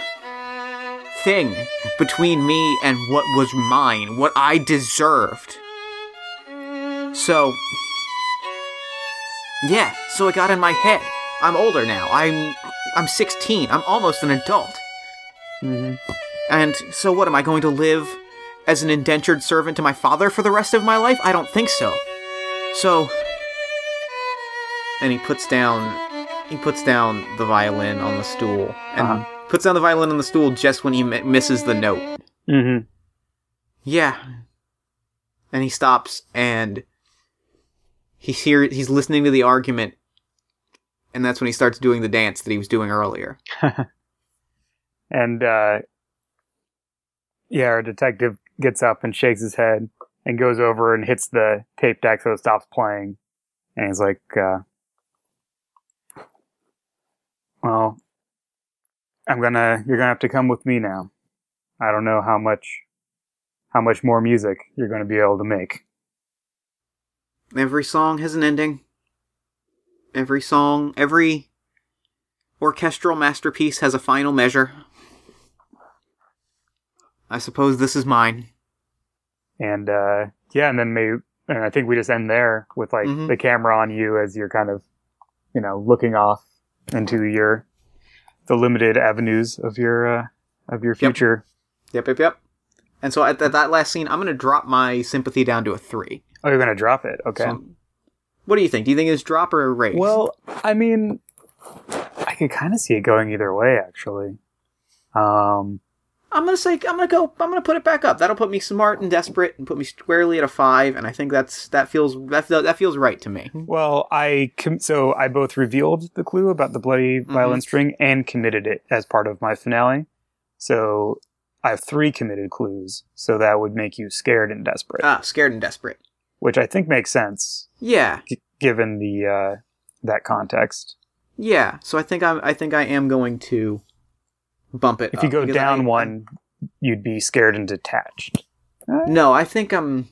thing between me and what was mine, what I deserved. So, yeah, so it got in my head. I'm older now. I'm I'm 16. I'm almost an adult. Mm-hmm. And so what am I going to live as an indentured servant to my father for the rest of my life? I don't think so. So and he puts down he puts down the violin on the stool and Uh-huh. puts down the violin on the stool just when he mi- misses the note. Mm-hmm. Yeah. And he stops and he's here he's listening to the argument and that's when he starts doing the dance that he was doing earlier. And uh, yeah, our detective gets up and shakes his head and goes over and hits the tape deck so it stops playing. And he's like, uh, "Well, I'm gonna. You're gonna have to come with me now. I don't know how much, how much more music you're gonna be able to make." Every song has an ending. Every song, every orchestral masterpiece has a final measure. I suppose this is mine. And uh, yeah, and then maybe, and I think we just end there with like Mhm. the camera on you as you're kind of, you know, looking off into your the limited avenues of your uh, of your future. Yep, yep, yep. And so at, at that last scene, I'm going to drop my sympathy down to a three. Oh, you're gonna drop it, okay? So, what do you think? Do you think it's drop or a raise? well, I mean, I could kind of see it going either way, actually. Um, I'm gonna say I'm gonna go. I'm gonna put it back up. That'll put me smart and desperate, and put me squarely at a five. And I think that's that feels that that feels right to me. well, I com- so I both revealed the clue about the bloody violin string and committed it as part of my finale. So I have three committed clues, so that would make you scared and desperate. Ah, scared and desperate. which I think makes sense Yeah, g- given the uh, that context. yeah. So I think I'm. I think I am going to bump it. If you go down I- one, you'd be scared and detached. No, I think I'm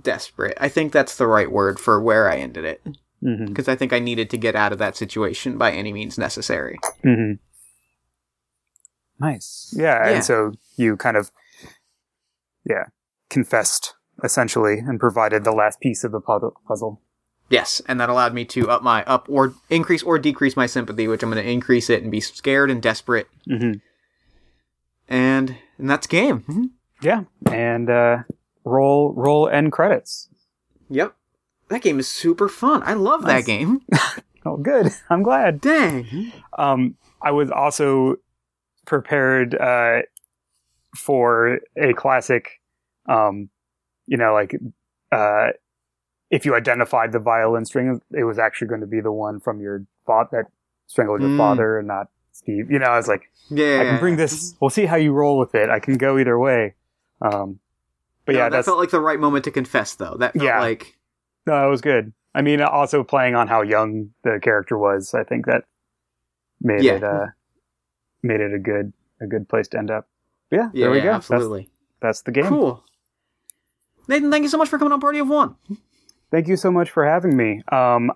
desperate. I think that's the right word for where I ended it. Because I think I needed to get out of that situation by any means necessary. Mm-hmm. Nice. Yeah, Yeah. and so you kind of, yeah, confessed essentially and provided the last piece of the puzzle. Yes, and that allowed me to up my up or increase or decrease my sympathy, which I'm going to increase it and be scared and desperate. Mm-hmm. And and that's game. Mm-hmm. Yeah, and uh, roll roll end credits. Yep, that game is super fun. I love nice. that game. oh, good. I'm glad. Dang. Um, I was also prepared uh, for a classic. Um, you know, like uh, if you identified the violin string, it was actually going to be the one from your father that strangled your mm. father and not Steve. You know, I was like, yeah, I can bring this. We'll see how you roll with it. I can go either way. Um, but no, yeah, that felt like the right moment to confess, though. That felt yeah. like no, it was good. I mean, also playing on how young the character was, I think that made yeah. it uh, made it a good a good place to end up. But yeah, yeah, there we go. Absolutely, that's, that's the game. Cool. Nathan, thank you so much for coming on Party of One. Thank you so much for having me. Um,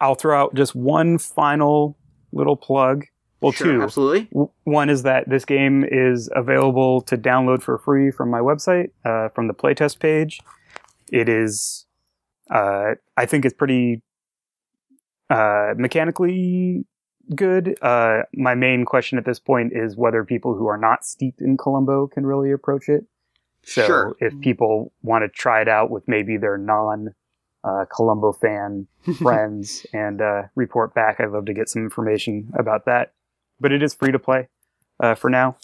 I'll throw out just one final little plug. Well, sure, two. Absolutely. One is that this game is available to download for free from my website, uh, from the playtest page. It is, uh, I think it's pretty uh, mechanically good. Uh, my main question at this point is whether people who are not steeped in Columbo can really approach it. So sure. if people want to try it out with maybe their non uh, Columbo fan friends and uh, report back. I'd love to get some information about that. But it is free to play uh, for now.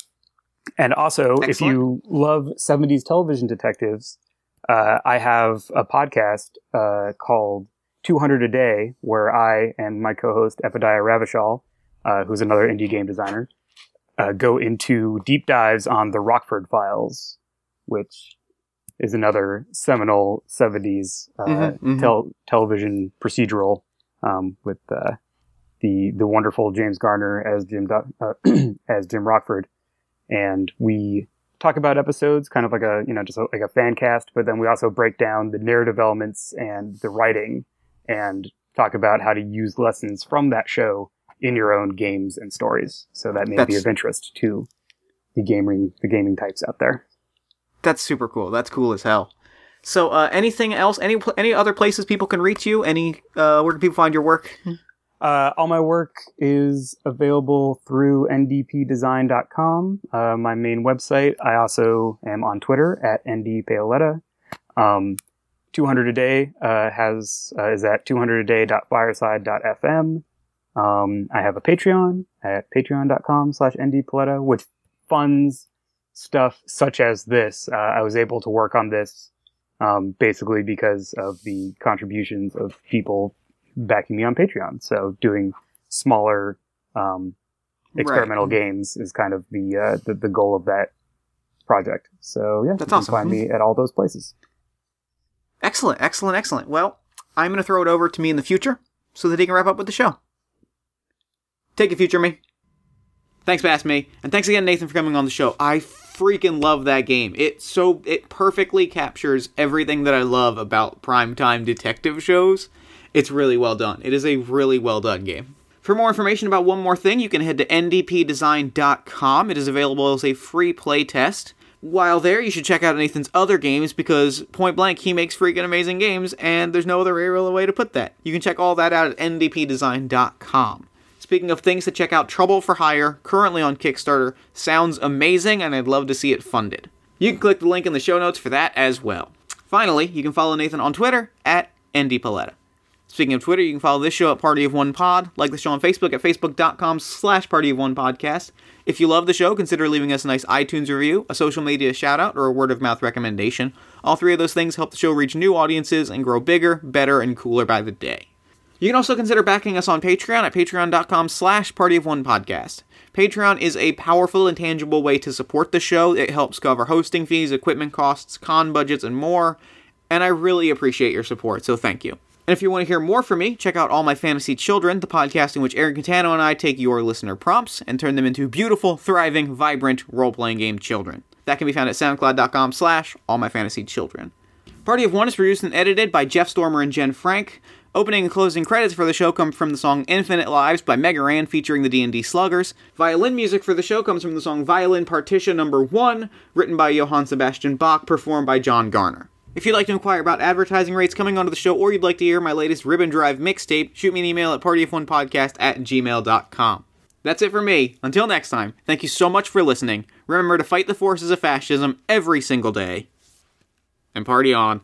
And also, Excellent. if you love 70s television detectives, uh, I have a podcast uh, called 200 a Day, where I and my co host, Epidiah Ravachol, uh, who's another indie game designer, uh go into deep dives on the Rockford Files, which is another seminal 70s uh, mm-hmm, mm-hmm. Tel- television procedural um, with uh, the the wonderful James Garner as Jim uh, as Jim Rockford, and we talk about episodes kind of like a you know just a, like a fan cast, but then we also break down the narrative elements and the writing and talk about how to use lessons from that show in your own games and stories. So that may That's... be of interest to the gaming the gaming types out there. That's super cool. That's cool as hell. So, uh, anything else? Any any other places people can reach you? Any uh, where can people find your work? Uh, all my work is available through ndpdesign.com, uh, my main website. I also am on Twitter at ndpaoletta. Um, 200 a day uh, has uh, is at 200aday.fireside.fm. Um, I have a Patreon at patreon.com slash ndpaoletta, which funds stuff such as this. Uh, I was able to work on this um, basically because of the contributions of people backing me on Patreon. So doing smaller um, experimental right. games is kind of the, uh, the, the goal of that project. So yeah, that's you awesome. can find me at all those places. Excellent, excellent, excellent. Well, I'm going to throw it over to me in the future so that he can wrap up with the show. Take it, future me. Thanks, Bass Me, and thanks again, Nathan, for coming on the show. I freaking love that game. It so it perfectly captures everything that I love about primetime detective shows. It's really well done. It is a really well done game. For more information about One More Thing, you can head to ndpdesign.com. It is available as a free play test. While there, you should check out Nathan's other games because point blank, he makes freaking amazing games, and there's no other way to put that. You can check all that out at ndpdesign.com. Speaking of things to check out, Trouble for Hire, currently on Kickstarter, sounds amazing and I'd love to see it funded. You can click the link in the show notes for that as well. Finally, you can follow Nathan on Twitter at ndpaoletta. Speaking of Twitter, you can follow this show at Party of One Pod, like the show on Facebook at facebook.com slash Party of One Podcast. If you love the show, consider leaving us a nice iTunes review, a social media shout out, or a word of mouth recommendation. All three of those things help the show reach new audiences and grow bigger, better, and cooler by the day. You can also consider backing us on Patreon at patreon.com slash party of one podcast. Patreon is a powerful and tangible way to support the show. It helps cover hosting fees, equipment costs, con budgets, and more. And I really appreciate your support, so thank you. And if you want to hear more from me, check out All My Fantasy Children, the podcast in which Aaron Catano and I take your listener prompts and turn them into beautiful, thriving, vibrant role-playing game children. That can be found at soundcloud.com slash All My Fantasy Children. Party of One is produced and edited by Jeff Stormer and Jen Frank. Opening and closing credits for the show come from the song Infinite Lives by Mega Ran featuring the D&D Sluggers. Violin music for the show comes from the song Violin Partita Number 1, written by Johann Sebastian Bach, performed by John Garner. If you'd like to inquire about advertising rates coming onto the show, or you'd like to hear my latest Ribbon Drive mixtape, shoot me an email at partyofonepodcast at gmail.com. That's it for me. Until next time, thank you so much for listening. Remember to fight the forces of fascism every single day. And party on.